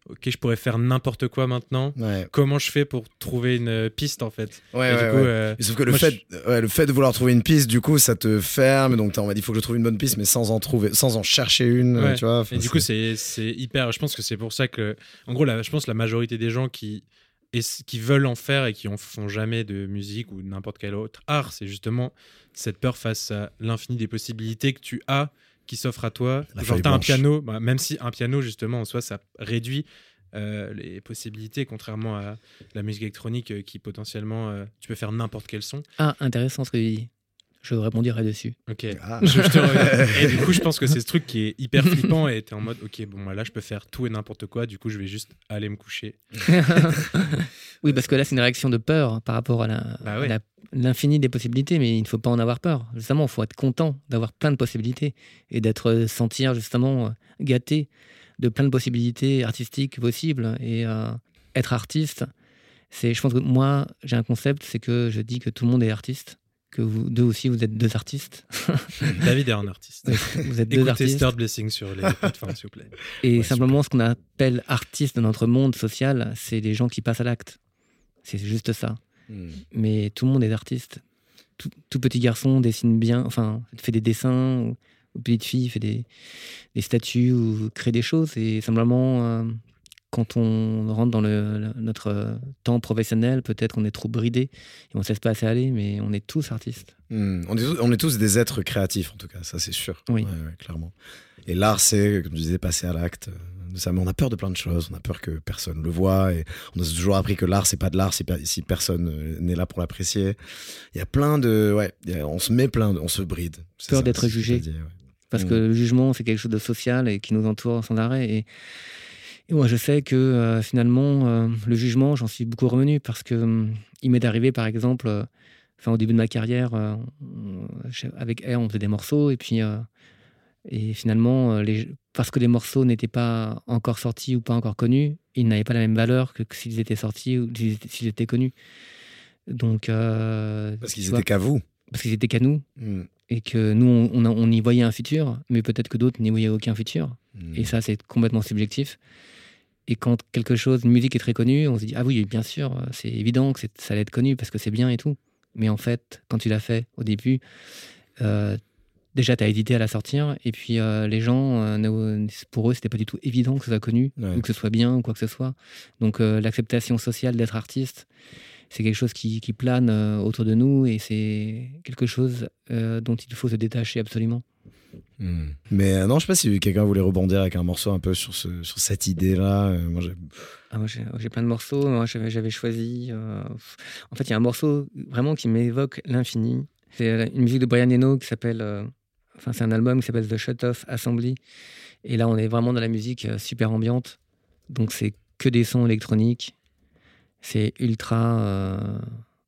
Ok, je pourrais faire n'importe quoi maintenant. Ouais. Comment je fais pour trouver une euh, piste en fait? Ouais, Et ouais, du coup, ouais. euh, Sauf que le fait, le fait de vouloir trouver une piste, du coup, ça te ferme. Donc, t'es en mode, il faut que je trouve une bonne piste, mais sans en trouver, sans en chercher une, tu vois. Et du coup, c'est hyper. Je pense que c'est pour ça que, en gros, la, je pense que la majorité des gens qui, qui veulent en faire et qui en font jamais de musique ou n'importe quel autre art, c'est justement cette peur face à l'infini des possibilités que tu as qui s'offrent à toi. La Genre, feuille t'as un piano, bah, même si un piano, justement, en soi, ça réduit euh, les possibilités, contrairement à la musique électronique euh, qui potentiellement, euh, tu peux faire n'importe quel son. Ah, intéressant ce que tu dis. Je répondrai dessus. Ok. Ah. Je, je te. Et du coup, je pense que c'est ce truc qui est hyper flippant et t'es en mode, ok, bon, là, je peux faire tout et n'importe quoi. Du coup, je vais juste aller me coucher. oui, parce que là, c'est une réaction de peur par rapport à Bah ouais. l'infini des possibilités, mais il ne faut pas en avoir peur. Justement, il faut être content d'avoir plein de possibilités et d'être euh, sentir justement euh, gâté de plein de possibilités artistiques possibles. Et euh, être artiste, c'est, je pense que moi, j'ai un concept, c'est que je dis que tout le monde est artiste, que vous deux aussi, vous êtes deux artistes. David est un artiste. vous êtes deux Écoutez artistes. Third Blessing sur les plateformes, s'il vous plaît. Et Ouais, simplement, ce qu'on appelle artiste dans notre monde social, c'est les gens qui passent à l'acte. C'est juste ça. Mm. Mais tout le monde est artiste. Tout, tout petit garçon dessine bien, enfin, fait des dessins, ou, ou petite fille fait des, des statues ou crée des choses. Et simplement, euh, quand on rentre dans le, notre euh, temps professionnel, peut-être qu'on est trop bridé et on ne se laisse pas assez aller, mais on est tous artistes. Mm. On, est tous, on est tous des êtres créatifs, en tout cas, ça c'est sûr. Oui. Ouais, ouais, clairement. Et l'art, c'est, comme je disais, passer à l'acte. euh, ça. Mais on a peur de plein de choses. On a peur que personne le voit. Et on a toujours appris que l'art, c'est pas de l'art si, per- si personne euh, n'est là pour l'apprécier. Il y a plein de. Ouais, a- on se met plein de. On se bride. Peur d'être jugé. t'as dit, ouais. Parce Mm. que le jugement, c'est quelque chose de social et qui nous entoure sans arrêt. Et, et moi, je sais que euh, finalement, euh, le jugement, j'en suis beaucoup revenu parce que hum, il m'est arrivé, par exemple, euh, enfin, au début de ma carrière, avec Air, on faisait des morceaux et puis. et finalement, les, parce que les morceaux n'étaient pas encore sortis ou pas encore connus, ils n'avaient pas la même valeur que, que s'ils étaient sortis ou s'ils étaient- s'ils étaient connus. Donc, Parce qu'ils étaient qu'à vous. parce qu'ils étaient qu'à nous Mm. Et que nous, on, y voyait un futur, mais peut-être que d'autres n'y voyaient aucun futur. Mm. Et ça, c'est complètement subjectif. Et quand quelque chose, une musique est très connue, on se dit ah oui, bien sûr, c'est évident que ça allait être connu parce que c'est bien et tout. Mais en fait, quand tu l'as fait au début, euh, déjà tu as hésité à la sortir et puis euh, les gens, euh, pour eux, c'était pas du tout évident que ce soit connu Ouais. ou que ce soit bien ou quoi que ce soit. Donc l'acceptation sociale d'être artiste, c'est quelque chose qui, qui plane euh, autour de nous et c'est quelque chose euh, dont il faut se détacher absolument. Hmm. Mais euh, non, je sais pas si quelqu'un voulait rebondir avec un morceau un peu sur, ce, sur cette idée-là. Euh, moi, j'ai- Ah, moi, j'ai j'ai plein de morceaux. Moi, j'avais j'avais choisi. En fait, il y a un morceau vraiment qui m'évoque l'infini. C'est une musique de Brian Eno qui s'appelle. Enfin, c'est un album qui s'appelle The Shut Off Assembly. Et là, on est vraiment dans la musique super ambiante. Donc, c'est que des sons électroniques. C'est ultra euh,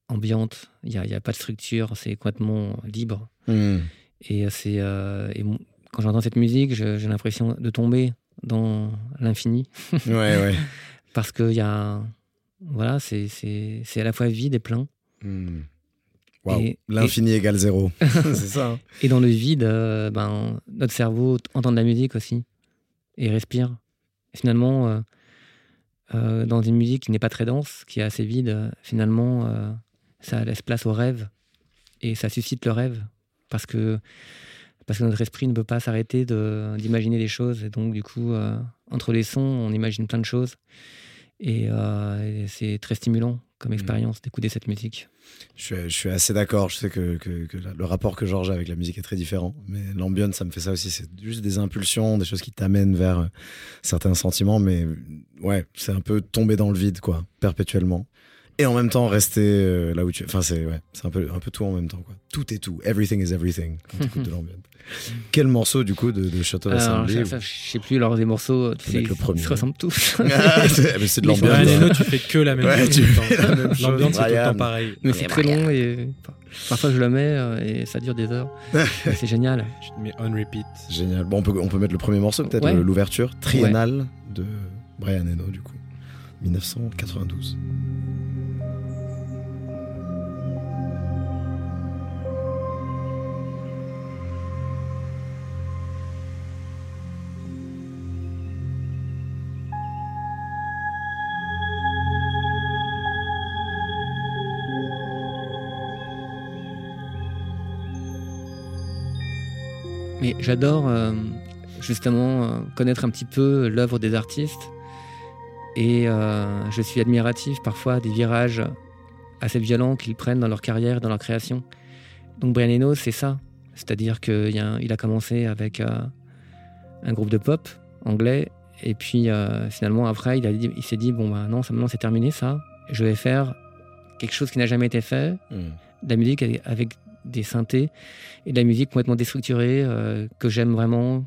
ambiante. Il n'y a, y a pas de structure. C'est complètement libre. Hmm. Et, euh, c'est, euh, et quand j'entends cette musique, j'ai l'impression de tomber dans l'infini Ouais, ouais. parce qu'il y a voilà c'est c'est c'est à la fois vide et plein Hmm. Waouh. Et- L'infini égale zéro. c'est ça. hein. et dans le vide euh, ben notre cerveau entend de la musique aussi et respire et finalement euh, dans une musique qui n'est pas très dense qui est assez vide finalement euh, ça laisse place au rêve et ça suscite le rêve parce que parce que notre esprit ne peut pas s'arrêter d'imaginer des choses et donc du coup euh, entre les sons on imagine plein de choses et c'est très stimulant comme expérience d'écouter cette musique Je suis, je suis assez d'accord. Je sais que, que- que le rapport que Georges a avec la musique est très différent. Mais l'ambiance, ça me fait ça aussi. C'est juste des impulsions, des choses qui t'amènent vers euh, certains sentiments. Mais ouais, c'est un peu tomber dans le vide, quoi, perpétuellement. Et en même temps, rester euh, là où tu. Enfin, c'est ouais, c'est un peu, un peu tout en même temps, quoi. Tout est tout. Everything is everything quand tu écoutes de l'ambiance. Quel morceau, du coup, de, de Shut of Alors, Assembly je sais plus alors des morceaux tu sais, le premier. ils se ressemblent tous Ah, c'est mais c'est de l'ambiance. Brian ouais. Eno, tu fais que la même Ouais, chose. temps. la. L'ambiance c'est tout le temps pareil. mais c'est très long et parfois je le mets euh, et ça dure des heures c'est génial Je te mets on repeat. Génial. Bon, on peut, on peut mettre le premier morceau, peut-être Ouais. l'ouverture triennale de Brian Eno, du coup. 1992. J'adore euh, justement euh, connaître un petit peu l'œuvre des artistes et euh, je suis admiratif parfois des virages assez violents qu'ils prennent dans leur carrière, dans leur création. Donc Brian Eno, c'est ça. C'est-à-dire qu'il a, commencé avec euh, un groupe de pop anglais et puis euh, finalement après il, a dit- il s'est dit bon bah non ça maintenant c'est terminé ça. Je vais faire quelque chose qui n'a jamais été fait, Hmm. de la musique avec des synthés et de la musique complètement déstructurée euh, que j'aime vraiment.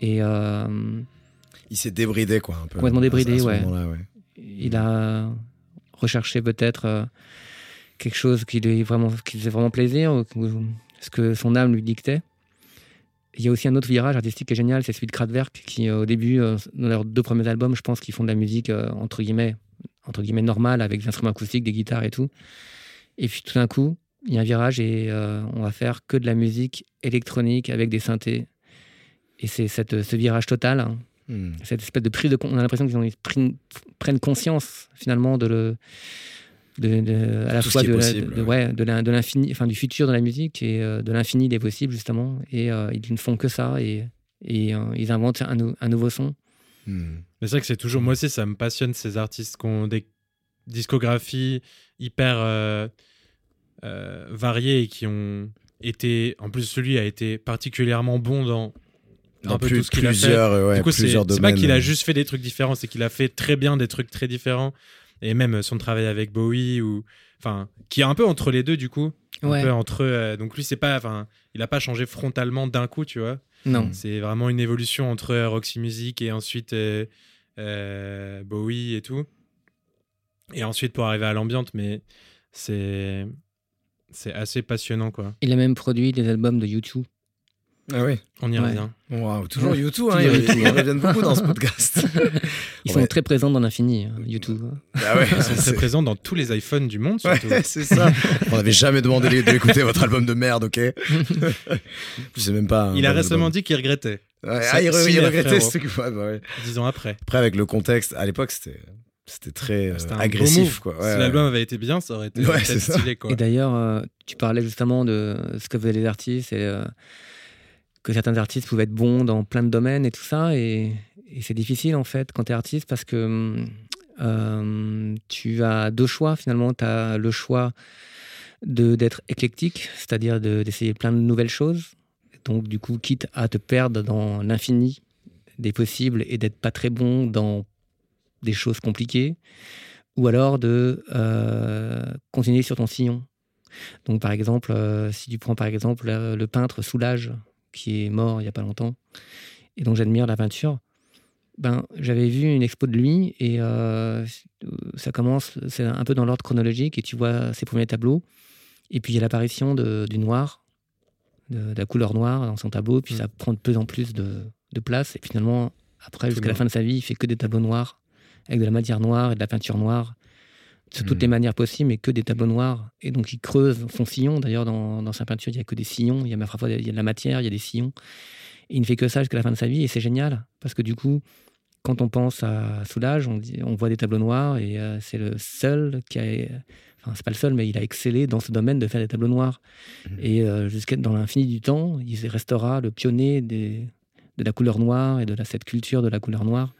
Et euh, Il s'est débridé, quoi, un peu. Complètement débridé, ouais. il a recherché peut-être euh, quelque chose qui lui, vraiment, qui faisait vraiment plaisir, ce que son âme lui dictait. Il y a aussi un autre virage artistique qui est génial, c'est celui de Kraftwerk, qui au début, dans leurs deux premiers albums, je pense qu'ils font de la musique entre guillemets, entre guillemets normale, avec des instruments acoustiques, des guitares et tout. Et puis tout d'un coup, il y a un virage et euh, on va faire que de la musique électronique avec des synthés. Et c'est cette, ce virage total, hein, Hmm. cette espèce de prise de on a l'impression qu'ils prennent, prennent conscience finalement de le de, de- à la Tout fois de, la- possible, de- ouais, de l'in- de l'infini enfin du futur de la musique et euh, de l'infini des possibles justement et euh, ils ne font que ça et, et euh, ils inventent un, nou- un nouveau son Hmm. Mais c'est vrai que c'est toujours. Moi aussi, ça me passionne ces artistes qui ont des discographies hyper euh, variées et qui ont été. En plus, celui a été particulièrement bon dans. Dans un peu plus- tout ce qu'il a fait. plusieurs, ouais, du coup, c'est plusieurs c'est pas qu'il a juste fait des trucs différents, c'est qu'il a fait très bien des trucs très différents. Et même son travail avec Bowie, ou. Enfin, qui est un peu entre les deux, du coup. Un peu entre. euh, donc lui, c'est pas. Enfin, il a pas changé frontalement d'un coup, tu vois. non. C'est vraiment une évolution entre euh, Roxy Music et ensuite euh, euh, Bowie et tout. Et ensuite pour arriver à l'ambiante, mais c'est c'est assez passionnant quoi. il a même produit des albums de YouTube Ah oui. On y Ouais. revient. Wow, toujours. YouTube, hein, ils, YouTube. ils reviennent beaucoup dans ce podcast. Ils Ouais. sont très présents dans l'infini, hein, YouTube. Ah ouais, Ils sont très présents dans tous les iPhones du monde, surtout. Ouais, c'est ça. On n'avait jamais demandé de- d'écouter votre album de merde, ok Je sais même pas. un Il a bon récemment dit qu'il regrettait, ah, il, re- il signé, regrettait ce. Ouais, bah ouais. dix ans après. Après, avec le contexte, à l'époque, c'était c'était très euh, un beau agressif. Quoi. si Ouais, l'album avait été bien, ça aurait été Ouais, stylé. Quoi. Et d'ailleurs, euh, tu parlais justement de ce que faisaient les artistes et euh, que certains artistes pouvaient être bons dans plein de domaines et tout ça. Et, et c'est difficile en fait quand tu es artiste parce que euh, tu as deux choix finalement. Tu as le choix de d'être éclectique, c'est-à-dire de- d'essayer plein de nouvelles choses. Donc du coup, quitte à te perdre dans l'infini des possibles et d'être pas très bon dans des choses compliquées, ou alors de euh, continuer sur ton sillon. Donc par exemple, euh, si tu prends par exemple euh, le peintre Soulage, qui est mort il y a pas longtemps, et dont j'admire la peinture, ben, j'avais vu une expo de lui et ça commence, c'est un peu dans l'ordre chronologique et tu vois ses premiers tableaux. Et puis il y a l'apparition du noir, de, de la couleur noire dans son tableau, puis Mm. ça prend de plus en plus de, de place. Et finalement, après, jusqu'à la fin de sa vie, il fait que des tableaux noirs, avec de la matière noire et de la peinture noire, de toutes les manières possibles, mais que des tableaux noirs. Et donc il creuse son sillon. D'ailleurs, dans, dans sa peinture, il n'y a que des sillons. Il y a parfois il y a de la matière, il y a des sillons. Et il ne fait que ça jusqu'à la fin de sa vie, et c'est génial, parce que du coup, quand on pense à Soulage, on, dit, on voit des tableaux noirs, et euh, c'est le seul qui a. Enfin, c'est pas le seul, mais il a excellé dans ce domaine de faire des tableaux noirs. Mhm. Et euh, jusqu'à dans l'infini du temps, il restera le pionnier des, de la couleur noire et de la, cette culture de la couleur noire.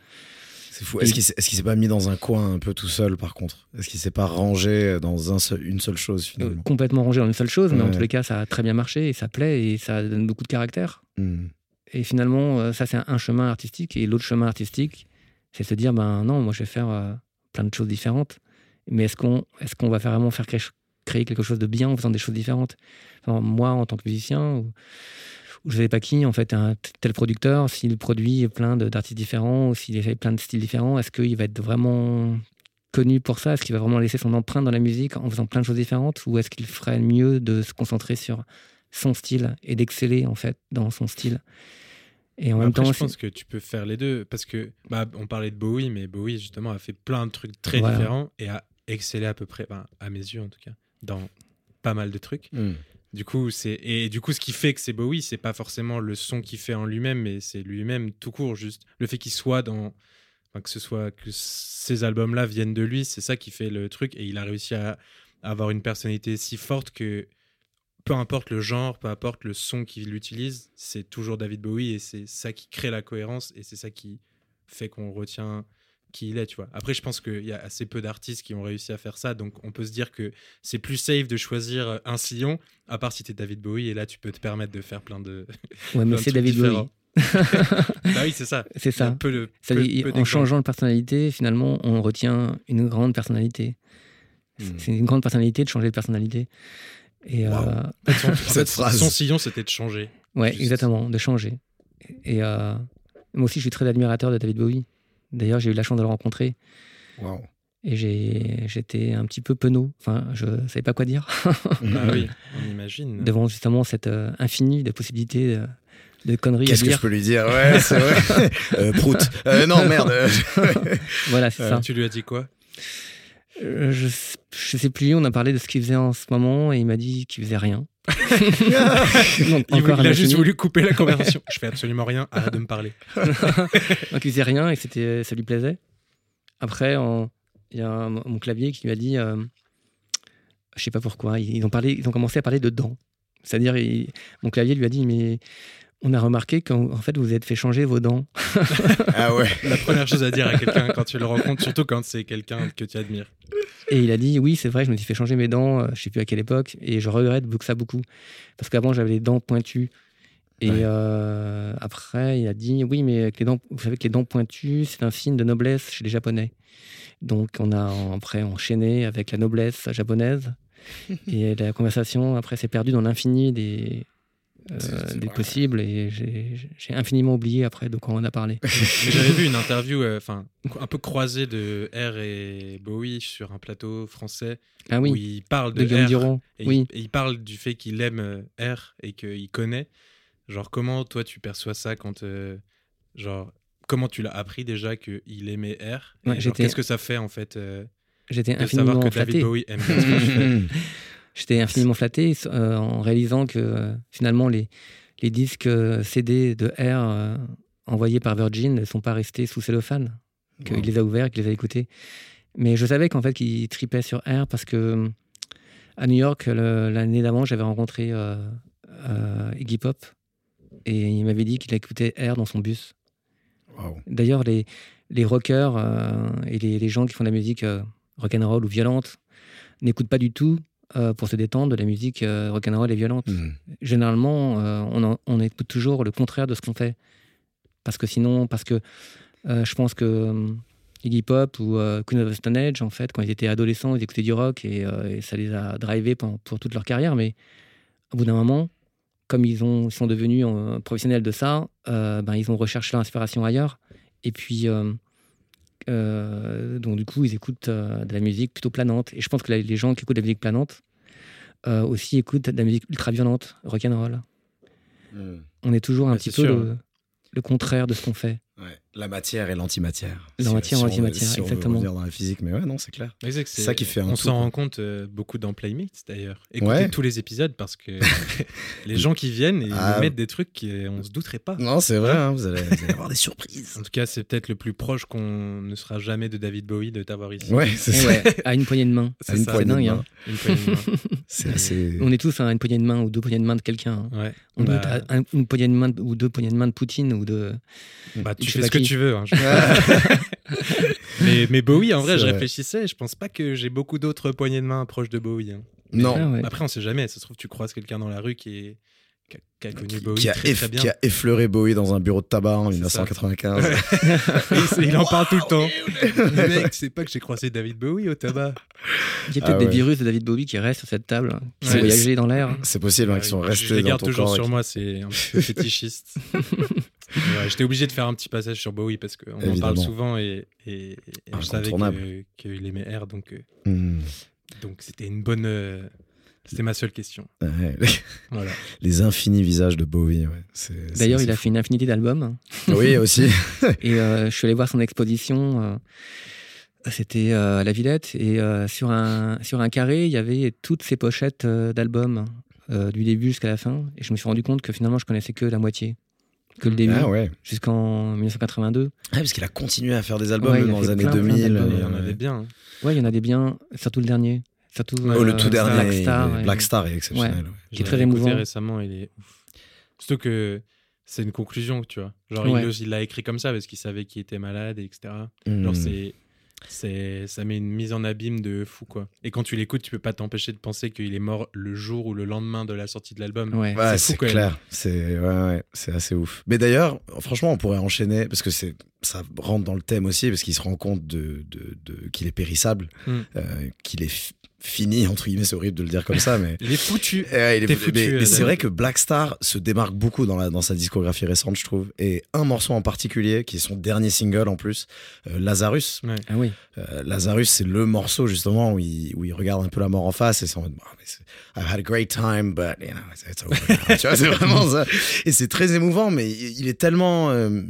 C'est fou. Est-ce qu'il s'est pas mis dans un coin un peu tout seul, par contre? Est-ce qu'il s'est pas rangé dans un seul- une seule chose, Euh, finalement? complètement rangé en une seule chose, mais en tous les cas, ça a très bien marché, et ça plaît, et ça donne beaucoup de caractère. Hmm. Et finalement, euh, ça, c'est un chemin artistique. Et l'autre chemin artistique, c'est se dire, ben non, moi, je vais faire euh, plein de choses différentes. Mais est-ce qu'on est qu'on va vraiment faire créer, créer quelque chose de bien en faisant des choses différentes? Enfin, Moi, en tant que musicien, ou, ou je ne sais pas qui, en fait, un tel producteur, s'il produit plein d'artistes différents, ou s'il fait plein de styles différents, est-ce qu'il va être vraiment connu pour ça? Est-ce qu'il va vraiment laisser son empreinte dans la musique en faisant plein de choses différentes Ou est-ce qu'il ferait mieux de se concentrer sur son style et d'exceller, en fait, dans son style? Et en même Après, temps, je pense que tu peux faire les deux parce que bah, on parlait de Bowie, mais Bowie justement a fait plein de trucs très Voilà. différents et a excellé à peu près, à mes yeux en tout cas, dans pas mal de trucs. Hmm. Du coup, c'est et du coup, ce qui fait que c'est Bowie, c'est pas forcément le son qu'il fait en lui-même, mais c'est lui-même tout court, juste le fait qu'il soit dans, enfin, que ce soit que ces albums-là viennent de lui, c'est ça qui fait le truc et il a réussi à, à avoir une personnalité si forte que peu importe le genre, peu importe le son qu'il utilise, c'est toujours David Bowie et c'est ça qui crée la cohérence et c'est ça qui fait qu'on retient qui il est, tu vois. Après, je pense qu'il y a assez peu d'artistes qui ont réussi à faire ça, donc on peut se dire que c'est plus safe de choisir un sillon, à part si t'es David Bowie, et là tu peux te permettre de faire plein de. ouais, mais c'est David différents. Bowie. bah oui, c'est ça. C'est ça. peu de- peu- peu en changeant de personnalité, finalement, on retient une grande personnalité. C'est- Hmm. C'est une grande personnalité de changer de personnalité. Et euh. En fait, son, Cette phrase. son sillon, c'était de changer. ouais, Juste. exactement, de changer. Et euh, moi aussi, je suis très admirateur de David Bowie. D'ailleurs, j'ai eu la chance de le rencontrer Waouh. et j'ai- j'étais un petit peu penaud. Enfin, je savais pas quoi dire Ah oui, on imagine. devant justement cette euh, infinie de possibilités de, de conneries Qu'est-ce que je dire. peux lui dire? Ouais, c'est vrai. euh, prout. Euh, non, merde. Voilà, c'est Euh, ça. Tu lui as dit quoi? Euh, je, je sais plus, on a parlé de ce qu'il faisait en ce moment et il m'a dit qu'il faisait rien. Il, a juste voulu couper la conversation. je fais absolument rien, arrête de me parler. Donc il faisait rien et c'était, ça lui plaisait. Après, il y a un- mon clavier qui lui a dit, euh, je sais pas pourquoi, ils, ils ont parlé, ils ont commencé à parler de dents. C'est-à-dire, il- mon clavier lui a dit, mais on a remarqué qu'en en fait vous vous êtes fait changer vos dents. ah ouais. La première chose à dire à quelqu'un quand tu le rencontres, surtout quand c'est quelqu'un que tu admires. Et il a dit, oui, c'est vrai, je me suis fait changer mes dents, euh, je sais plus à quelle époque, et je regrette beaucoup ça beaucoup. Parce qu'avant, j'avais les dents pointues. Et Ouais. euh, après, il a dit, oui, mais avec les dents, vous savez que les dents pointues, c'est un signe de noblesse chez les Japonais. Donc, on a après enchaîné avec la noblesse japonaise. et la conversation, après, s'est perdue dans l'infini des, euh, des possibles. Et j'ai infiniment oublié après de quoi on a parlé. J'avais vu une interview, euh, enfin, un peu croisée de R et Bowie sur un plateau français Ah où il parle de de, R et, Oui. il, et il parle du fait qu'il aime euh, R et qu'il connaît. Genre, comment toi tu perçois ça quand. euh, genre, comment tu l'as appris déjà qu'il aimait R Ouais, Qu'est-ce que ça fait en fait J'étais de savoir infiniment que David flatté. Bowie aime bien ce que je fais? J'étais infiniment flatté euh, en réalisant que euh, finalement les, les disques euh, CD de R envoyés par Virgin ne sont pas restés sous cellophane, qu'il Wow. les a ouverts, qu'il les a écoutés. Mais je savais qu'en fait qu'il tripait sur R parce que à New York l'année d'avant j'avais rencontré Iggy Pop et il m'avait dit qu'il écoutait R dans son bus. Wow. D'ailleurs, les, les rockers euh, et les, les gens qui font de la musique euh, rock'n'roll ou violente n'écoutent pas du tout, euh, pour se détendre, de la musique euh, rock'n'roll et violente. Mm. Généralement, euh, on, en- on écoute toujours le contraire de ce qu'on fait. Parce que sinon, parce que euh, je pense que Iggy Pop ou Queen of the Stone Age, en fait, quand ils étaient adolescents, ils écoutaient du rock et, et ça les a drivés pour, pour toute leur carrière. Mais au bout d'un moment, comme ils, ont, ils sont devenus professionnels de ça, ben, ils ont recherché l'inspiration ailleurs. Et puis, donc du coup, ils écoutent euh, de la musique plutôt planante. Et je pense que la- les gens qui écoutent de la musique planante euh, aussi écoutent de la musique ultra violente, rock'n'roll. Mm. On est toujours un petit peu le, le contraire de ce qu'on fait. Ouais. La matière et l'antimatière. La matière et on- l'antimatière, si on veut exactement. revenir dans la physique, mais ouais, non, c'est clair. C'est ça qui fait un On s'en rend compte euh, beaucoup dans Playmates d'ailleurs. Écoutez Ouais. tous les épisodes parce que les gens qui viennent, ils Ah. mettent des trucs qu'on se douterait pas. Non, c'est vrai, hein, vous, allez, vous allez avoir des surprises. En tout cas, c'est peut-être le plus proche qu'on ne sera jamais de David Bowie de t'avoir ici. Ouais, c'est ça. ouais, à une poignée de main. C'est À une ça, poignée de dingue, main. hein. une poignée de main. On est tous à une poignée de main ou deux poignées de main de quelqu'un. hein. Ouais. On Bah, doit être à un- une poignée de main ou deux poignées de main de Poutine ou de. bah, tu fais ce que qui. tu veux. hein. mais, mais Bowie, en vrai, C'est je vrai. réfléchissais. Je pense pas que j'ai beaucoup d'autres poignées de main proches de Bowie. hein. non. Ah ouais. Après, on sait jamais. Ça se trouve, tu croises quelqu'un dans la rue qui, est... qui, a, qui a connu Qui, Bowie qui a très, eff- très bien. qui a effleuré Bowie dans un bureau de tabac en C'est ça. 1995. Ouais. Et il, il en parle tout le temps. Mais mec, sais pas que j'ai croisé David Bowie au tabat. Il y a Ah peut-être des virus de David Bowie qui restent sur cette table, hein, qui Ouais. sont voyagés dans l'air. C'est possible hein, Ouais, qu'ils sont je restés les dans garde ton toujours corps. sur moi, c'est un petit peu fétichiste. Ouais, J'étais obligé de faire un petit passage sur Bowie parce qu'on en parle souvent et, et- et je savais que- qu'il aimait R, donc euh, Hmm. donc c'était une bonne. euh, c'était ma seule question. Ouais, Voilà. Les infinis visages de Bowie. ouais. D'ailleurs, il a fou. fait une infinité d'albums. hein. Oui, aussi. Et euh, je suis allé voir son exposition. euh, C'était euh, à la Villette. Et euh, sur, un, sur un carré, il y avait toutes ses pochettes euh, d'albums, euh, du début jusqu'à la fin. Et je me suis rendu compte que finalement, je connaissais que la moitié. Que le début, Ah ouais. jusqu'en 1982. Ah, parce qu'il a continué à faire des albums Ouais, dans les années plein, plein 2000. d'albums. Il y en euh, avait bien. hein. Ouais, il y en a des biens, surtout le dernier. Surtout, Oh, euh, le tout Star, dernier, Black Star. il est- ouais. Black Star est exceptionnel. Qui est très émouvant. récemment, il est ouf. Surtout que c'est une conclusion, tu vois. Genre, Ouais. il l'a écrit comme ça parce qu'il savait qu'il était malade, et etc. Hmm. Genre, c'est. C'est, ça met une mise en abîme de fou quoi. Et quand tu l'écoutes, tu peux pas t'empêcher de penser qu'il est mort le jour ou le lendemain de la sortie de l'album. Ouais. Ouais, c'est clair. C'est ouais, ouais, c'est assez ouf. Mais d'ailleurs, franchement, on pourrait enchaîner parce que c'est ça rentre dans le thème aussi parce qu'il se rend compte de, de, de- qu'il est périssable, Mm. euh, qu'il est fini entre guillemets. C'est horrible de le dire comme ça, mais Il est foutu. Eh ouais, il est foutu, foutu, mais, mais c'est vrai que Black Star se démarque beaucoup dans, la, dans sa discographie récente, je trouve. Et un morceau en particulier, qui est son dernier single en plus, euh, Lazarus. Ah oui. Euh, Lazarus, c'est le morceau justement où il, où il regarde un peu la mort en face et c'est en mode, I've had a great time, but you know, it's, it's over now. tu vois, c'est vraiment ça. Et c'est très émouvant, mais il, il est tellement. euh,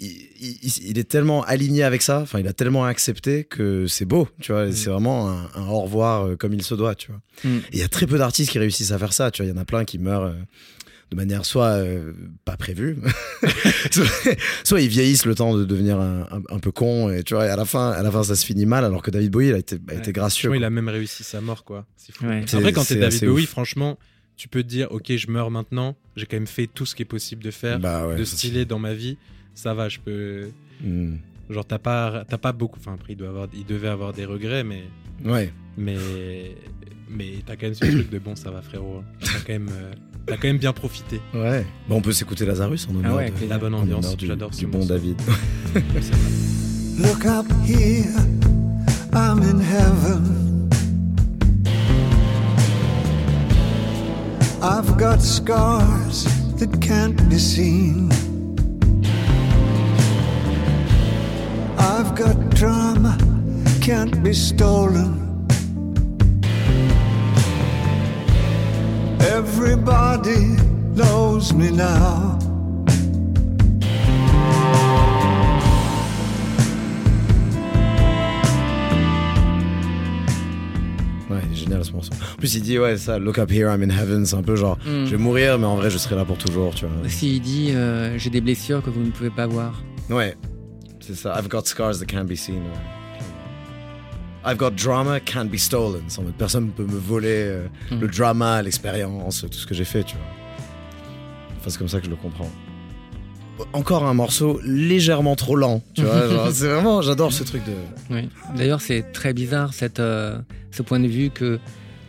il, il- il est tellement aligné avec ça, enfin il a tellement accepté que c'est beau, tu vois, Mm. c'est vraiment un, un au revoir euh, comme il se doit, tu vois. Mm. Et il y a très peu d'artistes qui réussissent à faire ça, tu vois, il y en a plein qui meurent euh, de manière soit euh, pas prévue, soit, soit ils vieillissent le temps de devenir un, un- un peu con, et tu vois, et à la fin, à la fin ça se finit mal, alors que David Bowie il a été, a été gracieux. Il a même réussi sa mort, quoi. C'est fou. Ouais. C'est- Après, quand c'est t'es David Bowie, ouf. franchement, tu peux te dire, ok, je meurs maintenant, j'ai quand même fait tout ce qui est possible de faire, Bah ouais, de stylé dans ma vie. Ça va, je peux. c'est- Mm. Genre, t'as pas, t'as pas beaucoup. Enfin, après, il, doit avoir, il devait avoir des regrets, mais. Ouais. Mais. Mais t'as quand même ce truc de bon, ça va, frérot. T'as quand même, euh, t'as quand même bien profité. Ouais. Bon, on peut s'écouter Lazarus en honneur ouais, de- avec La bonne ambiance, du, j'adore du ce bon morceau. David. Look up here, I'm in heaven. I've got scars that can't be seen. I've got drama, can't be stolen. Everybody knows me now. Ouais, il est génial ce morceau. En plus, il dit, ouais, ça, look up here, I'm in heaven. C'est un peu genre, Mm. je vais mourir, mais en vrai, je serai là pour toujours, tu vois. Aussi, il dit euh, J'ai des blessures que vous ne pouvez pas voir. Ouais, c'est ça. I've got scars that can't be seen. I've got drama can't be stolen. Sans mode, personne ne peut me voler euh, Mm. le drama, l'expérience, tout ce que j'ai fait, tu vois. Enfin, c'est comme ça que je le comprends. Encore un morceau légèrement trop lent, tu vois. c'est vraiment, j'adore ce truc de. Oui. D'ailleurs, c'est très bizarre cette, euh, ce point de vue que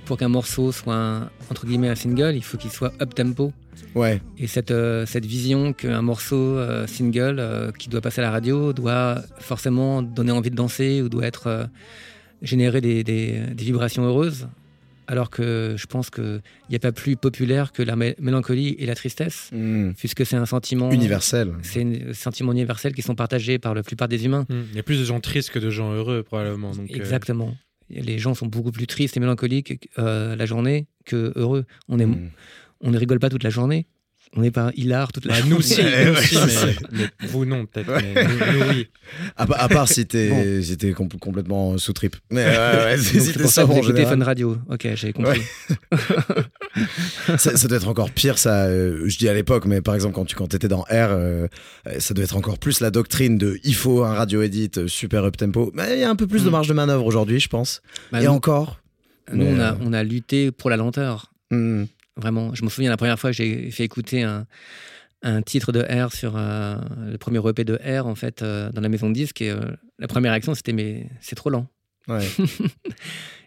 pour qu'un morceau soit un, entre guillemets un single, il faut qu'il soit up tempo. Ouais, Et cette, euh, cette vision qu'un morceau euh, single euh, qui doit passer à la radio doit forcément donner envie de danser ou doit être euh, générer des, des- des vibrations heureuses. Alors que je pense qu'il n'y a pas plus populaire que la mé- mélancolie et la tristesse, Mm. puisque c'est un sentiment universel. C'est un sentiment universel qui sont partagés par la plupart des humains. Hmm. Il y a plus de gens tristes que de gens heureux, probablement. Donc, euh, Exactement. Les gens sont beaucoup plus tristes et mélancoliques euh, la journée que heureux. On est, Mm. On ne rigole pas toute la journée. On n'est pas hilar toute la bah, journée. nous aussi, Ouais, nous ouais, aussi, c'est mais, mais vous non, peut-être. mais nous, nous, oui. À, pa- à part si t'es Bon. si compl- complètement sous trip. Mais ouais, ouais, si pour ça vous écoutez. Fun Radio. Ok, j'ai compris. ça, ça doit être encore pire, ça. euh, je dis à l'époque, mais par exemple, quand tu quand étais dans R, euh, euh, ça doit être encore plus la doctrine de il faut un radio edit super up tempo. Mais il y a un peu plus de Mm. marge de manœuvre aujourd'hui, je pense. Bah, Et nous, encore. nous, on, a, mais, on a lutté pour la lenteur. hmm, Vraiment. Je me souviens la première fois que j'ai fait écouter un, un titre de R sur euh, le premier EP de R, en fait, euh, dans la maison de disques. Et euh, la première réaction, c'était Mais c'est trop lent. ouais.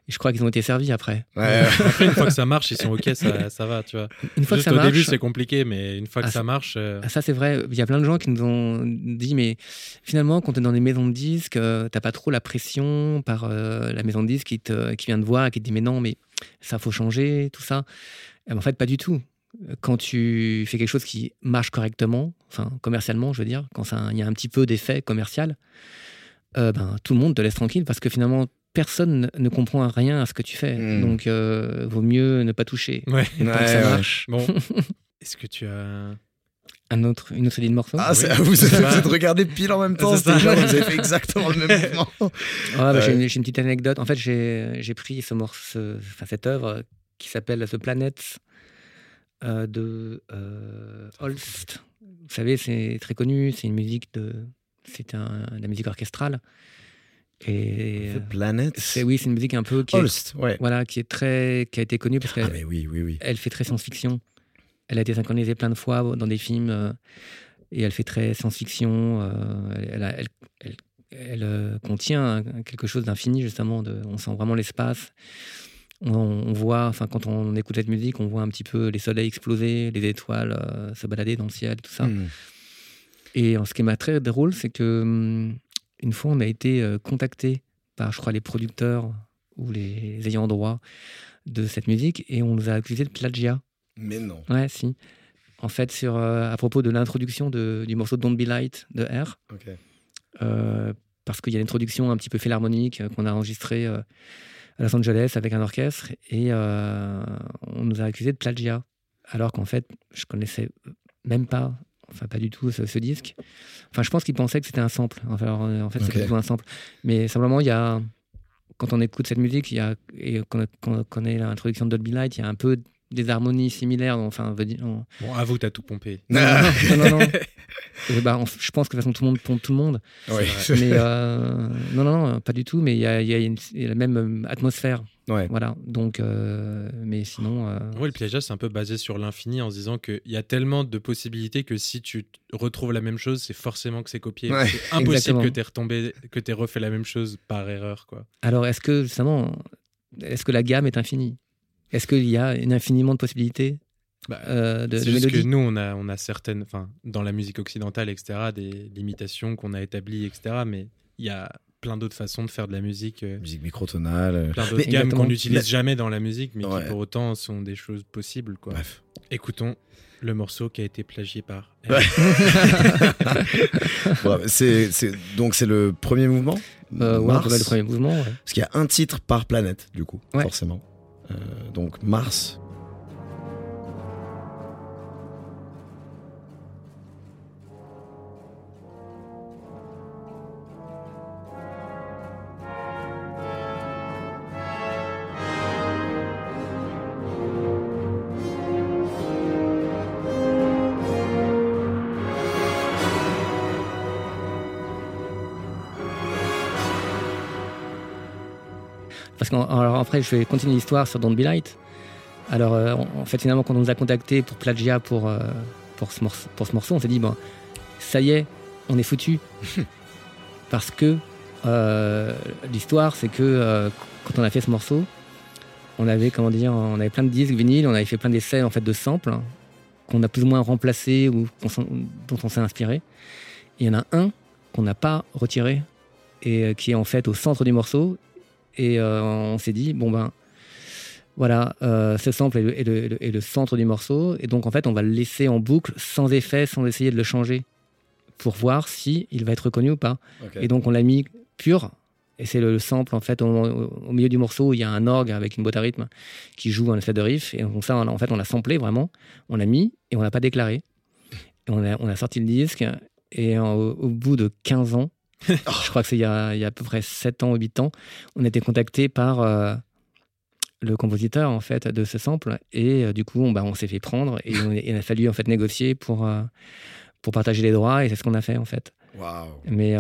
Et je crois qu'ils ont été servis après. Ouais, ouais. Après, une fois que ça marche, ils sont OK, ça, ça va, tu vois. Une fois Juste que ça au début, c'est compliqué, mais une fois que Ah, ça marche. euh, Ah, Ça, c'est vrai. Il y a plein de gens qui nous ont dit, mais finalement, quand tu es dans les maisons de disques, euh, t'as pas trop la pression par euh, la maison de disques qui, te, qui vient te voir et qui te dit, mais non, mais ça, faut changer, tout ça. Eh ben, en fait, pas du tout. Quand tu fais quelque chose qui marche correctement, enfin, commercialement, je veux dire, quand ça- il y a un petit peu d'effet commercial, euh, ben, tout le monde te laisse tranquille parce que finalement, personne ne- comprend rien à ce que tu fais. Mm. Donc, euh, vaut mieux ne pas toucher. Ouais. Et tant que Ouais, ça ouais. marche. Bon. Est-ce que tu as. Un autre, une autre idée de morceau? Ah, Oui. vous êtes vous êtes regardés pile en même temps. C'est C'était ça. genre, vous avez fait exactement le même mouvement. Ouais, bah, j'ai, une, j'ai une petite anecdote. En fait, j'ai, j'ai pris ce morceau, enfin, cette œuvre qui s'appelle The Planets euh, de euh, Holst. Vous savez, c'est très connu. C'est une musique de, c'est un, de la musique orchestrale. Et The Planet. c'est oui, c'est une musique un peu qui est, Holst, ouais. voilà, qui est très, qui a été connue parce qu'elle Ah, oui, oui, oui. elle fait très science-fiction. Elle a été synchronisée plein de fois dans des films euh, et elle fait très science-fiction. euh, elle, elle a- elle- elle- elle, euh, contient un- quelque chose d'infini, justement. De, on sent vraiment l'espace. On, on voit, enfin, quand on écoute cette musique, on voit un petit peu les soleils exploser, les étoiles euh, se balader dans le ciel, tout ça. Hmm. Et euh, ce qui m'a très drôle, c'est que hum, une fois, on a été euh, contacté par, je crois, les producteurs ou les ayants droit de cette musique et on nous a accusé de plagiat. Mais non. Ouais, si. En fait, sur, euh, à propos de l'introduction du morceau Don't Be Light de R, euh, parce qu'il y a l'introduction un petit peu philharmonique euh, qu'on a enregistrée à Los Angeles avec un orchestre, et euh, on nous a accusé de plagiat. Alors qu'en fait, je connaissais même pas, enfin pas du tout ce, ce disque. Enfin, je pense qu'ils pensaient que c'était un sample. Enfin, alors, euh, en fait, c'est plutôt un sample. Mais simplement, il y a, quand on écoute cette musique, il y a, et qu'on qu'on connaît l'introduction de Dolby Light, il y a un peu des harmonies similaires. Enfin, veut dire, on- Bon, avoue, t'as tout pompé. non, non, non, non, non. Et bah, en- je pense que de toute façon, tout le monde pompe tout le monde. Ouais. Mais euh, non, non, non, pas du tout. Mais il y a, il y a une- il y a la même euh, atmosphère. Ouais. Voilà. Donc, euh, mais sinon. euh, Ouais, le plagiat, c'est un peu basé sur l'infini en se disant qu'il y a tellement de possibilités que si tu retrouves la même chose, c'est forcément que c'est copié. Ouais. C'est impossible Exactement. que tu retombé, que tu refait la même chose par erreur. quoi. Alors, est-ce que justement, est-ce que la gamme est infinie? Est-ce qu'il y a une infiniment de possibilités Bah, euh, de, C'est de juste que nous, on a, on a certaines, enfin, dans la musique occidentale, etc., des limitations qu'on a établies, etc. Mais il y a plein d'autres façons de faire de la musique, euh, Musique microtonale. euh, plein d'autres Mais- gammes qu'on n'utilise jamais dans la musique, mais Ouais. qui pour autant sont des choses possibles. Quoi. Bref. Écoutons le morceau qui a été plagié par. Ouais. C'est, c'est- donc c'est le premier mouvement? Euh, ouais, le premier mouvement. ouais. Parce qu'il y a un titre par planète, du coup, Ouais. forcément. Euh, donc Mars. Parce qu'en alors après, je vais continuer l'histoire sur Don't Be Light. Alors, euh, en fait, finalement, quand on nous a contactés pour Plagia pour, euh, pour, ce morceau, pour ce morceau, on s'est dit, bon, ça y est, on est foutu. parce que euh, l'histoire, c'est que quand on a fait ce morceau, on avait, comment dire, on avait plein de disques vinyles, on avait fait plein d'essais en fait, de samples hein, qu'on a plus ou moins remplacés ou dont on s'est inspiré. Et il y en a un qu'on n'a pas retiré et qui est en fait au centre du morceau. Et euh, on s'est dit, bon ben, voilà, euh, ce sample est le, est le- est le- est le centre du morceau. Et donc en fait, on va le laisser en boucle, sans effet, sans essayer de le changer, pour voir si il va être reconnu ou pas. Et donc on l'a mis pur. Et c'est le, le sample en fait au, au milieu du morceau où il y a un orgue avec une boîte à rythme qui joue un effet de riff. Et donc ça, on en fait, on l'a samplé vraiment. On l'a mis et on l'a pas déclaré. Et on a, on a sorti le disque. Et en- au, au bout de 15 ans, je crois que c'est il y a, il y a à peu près 7 ans ou 8 ans, on a été contacté par euh, le compositeur en fait de ce sample. Et euh, du coup, on, bah, on s'est fait prendre et on- il a fallu en fait négocier pour, euh, pour partager les droits. Et c'est ce qu'on a fait en fait. Waouh. Mais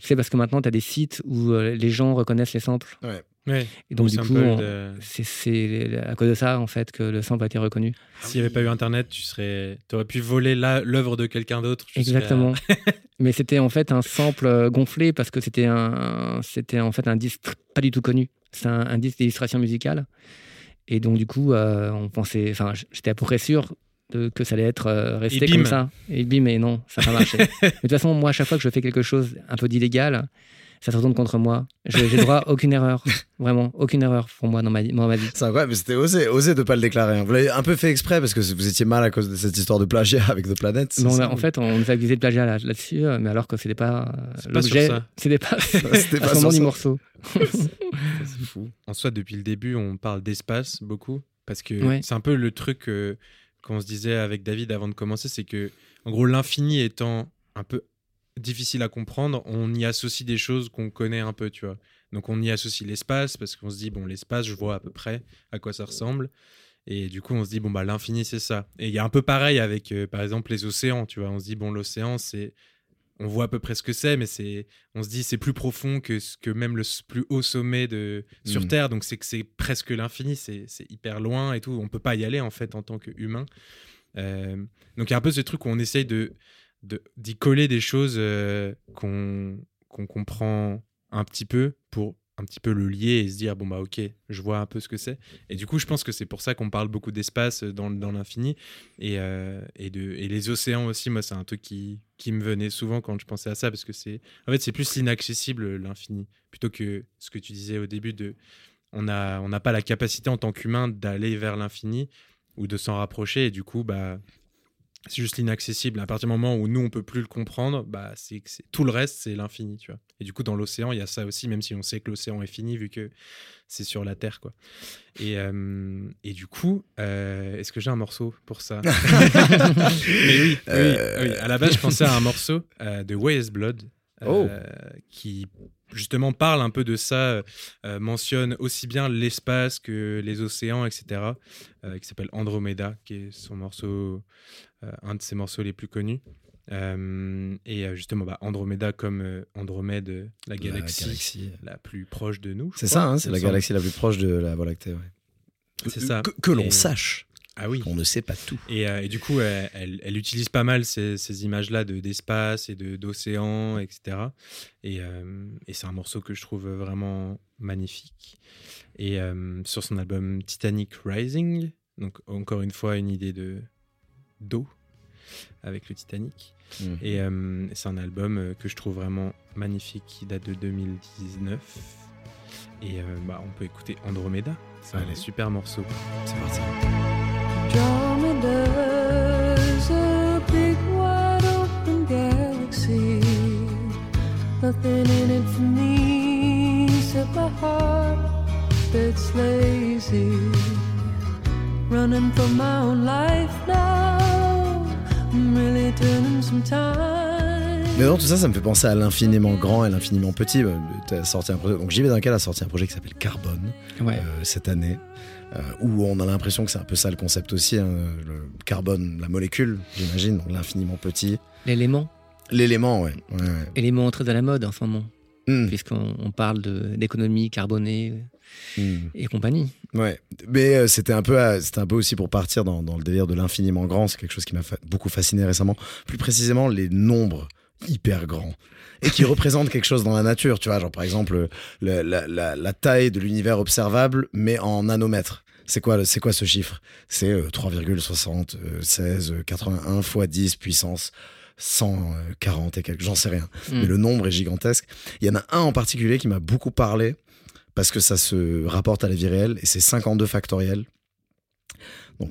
tu sais, parce que maintenant, tu as des sites où les gens reconnaissent les samples. Ouais. Et donc, du coup, de- c'est- à cause de ça, en fait, que le sample a été reconnu. S'il n'y avait pas eu Internet, tu serais, aurais pu voler l'œuvre de quelqu'un d'autre. Exactement. Mais c'était en fait un sample euh, gonflé parce que c'était un, c'était en fait un disque pas du tout connu. C'est un, un disque d'illustration musicale. Et donc, du coup, euh, on pensait, enfin, j'étais à peu près sûr de, que ça allait être euh, resté comme ça. Et bim, mais non, ça n'a pas marché. Mais de toute façon, moi, à chaque fois que je fais quelque chose un peu d'illégal, ça se retourne contre moi. Je- J'ai droit à aucune erreur. Vraiment, aucune erreur pour moi dans ma, dans ma vie. C'est incroyable, mais c'était osé, osé de pas le déclarer. hein. Vous l'avez un peu fait exprès parce que vous étiez mal à cause de cette histoire de plagiat avec The Planet. c'est Mais on a- ça en fait, on nous a accusé de plagiat là- là-dessus, euh, mais alors que c'était pas euh, l'objet, c'était pas, C'était pas ce moment du morceau. C'est fou. En soi, depuis le début, on parle d'espace beaucoup. Parce que Ouais. c'est un peu le truc euh, qu'on se disait avec David avant de commencer c'est que, en gros, l'infini étant un peu difficile à comprendre, on y associe des choses qu'on connaît un peu, tu vois. Donc, on y associe l'espace parce qu'on se dit, bon, l'espace, je vois à peu près à quoi ça ressemble. Et du coup, on se dit, bon, bah, l'infini, c'est ça. Et il y a un peu pareil avec, euh, par exemple, les océans, tu vois. On se dit, bon, l'océan, c'est. On voit à peu près ce que c'est, mais c'est, on se dit, c'est plus profond que, ce- que même le plus haut sommet de, sur Mm. Terre. Donc, c'est que c'est presque l'infini, c'est c'est hyper loin et tout. On peut pas y aller, en fait, en tant qu'humain. Euh, donc, il y a un peu ce truc où on essaye de d'y coller des choses euh, qu'on comprend un petit peu pour un petit peu le lier et se dire bon bah ok je vois un peu ce que c'est. Et du coup je pense que c'est pour ça qu'on parle beaucoup d'espace dans, dans l'infini. Et, euh, et, de, et les océans aussi moi c'est un truc qui, qui me venait souvent quand je pensais à ça parce que c'est en fait c'est plus l'inaccessible l'infini plutôt que ce que tu disais au début de on a on n'a pas la capacité en tant qu'humain d'aller vers l'infini ou de s'en rapprocher. Et du coup bah c'est juste l'inaccessible. À partir du moment où nous, on peut plus le comprendre, bah, c'est tout le reste, c'est l'infini, tu vois. Et du coup, dans l'océan, il y a ça aussi, même si on sait que l'océan est fini, vu que c'est sur la Terre, quoi. Et, euh, et du coup, euh, est-ce que j'ai un morceau pour ça? Mais oui, oui, Euh. oui. À la base, je pensais à un morceau de Way is Blood, Oh. qui justement parle un peu de ça, euh, mentionne aussi bien l'espace que les océans, etc., euh, qui s'appelle Andromeda, qui est son morceau, un de ses morceaux les plus connus. Euh, et euh, justement, bah, Andromeda comme euh, Andromède, euh, la galaxie la, galaxie. plus proche de nous. C'est ça, hein, c'est la semble. galaxie la plus proche de la Voie lactée. ouais. C'est ça. Que, que l'on Et- sache Ah oui. qu'on ne sait pas tout. Et, euh, et du coup, elle, elle- elle utilise pas mal ces, ces images-là de- d'espace et de- d'océan, etc. Et, euh, et c'est un morceau que je trouve vraiment magnifique. Et euh, sur son album Titanic Rising, donc encore une fois une idée de d'eau avec le Titanic. Mm. Et euh, c'est un album euh, que je trouve vraiment magnifique qui date de 2019. Et euh, bah, on peut écouter Andromeda. C'est un Allez. super morceau. C'est parti. Andromeda's a big wide open galaxy. Nothing in it for me except my heart that's lazy. Running from my own life now. Mais dans tout ça, ça me fait penser à l'infiniment grand et l'infiniment petit. Euh, t'as sorti un projet- Donc JV Duncan a sorti un projet qui s'appelle Carbone Ouais. euh, cette année, euh, où on a l'impression que c'est un peu ça le concept aussi. hein, le carbone, la molécule, j'imagine, donc l'infiniment petit. L'élément, L'élément, ouais. ouais, ouais. élément très à la mode en ce moment, puisqu'on on parle d'économie carbonée. Hmm. et compagnie. Ouais, mais euh, c'était un peu, euh, c'était un peu aussi pour partir dans, dans le délire de l'infiniment grand. C'est quelque chose qui m'a fa- beaucoup fasciné récemment. Plus précisément, les nombres hyper grands et qui représentent quelque chose dans la nature. Tu vois, genre par exemple le- la, la- la taille de l'univers observable, mais en nanomètres. C'est quoi, c'est quoi ce chiffre? C'est euh, 3,76 81 fois 10 puissance 140 et quelques, j'en sais rien. Mm. Mais le nombre est gigantesque. Il y en a un en particulier qui m'a beaucoup parlé parce que ça se rapporte à la vie réelle et c'est 52 factoriel. Donc,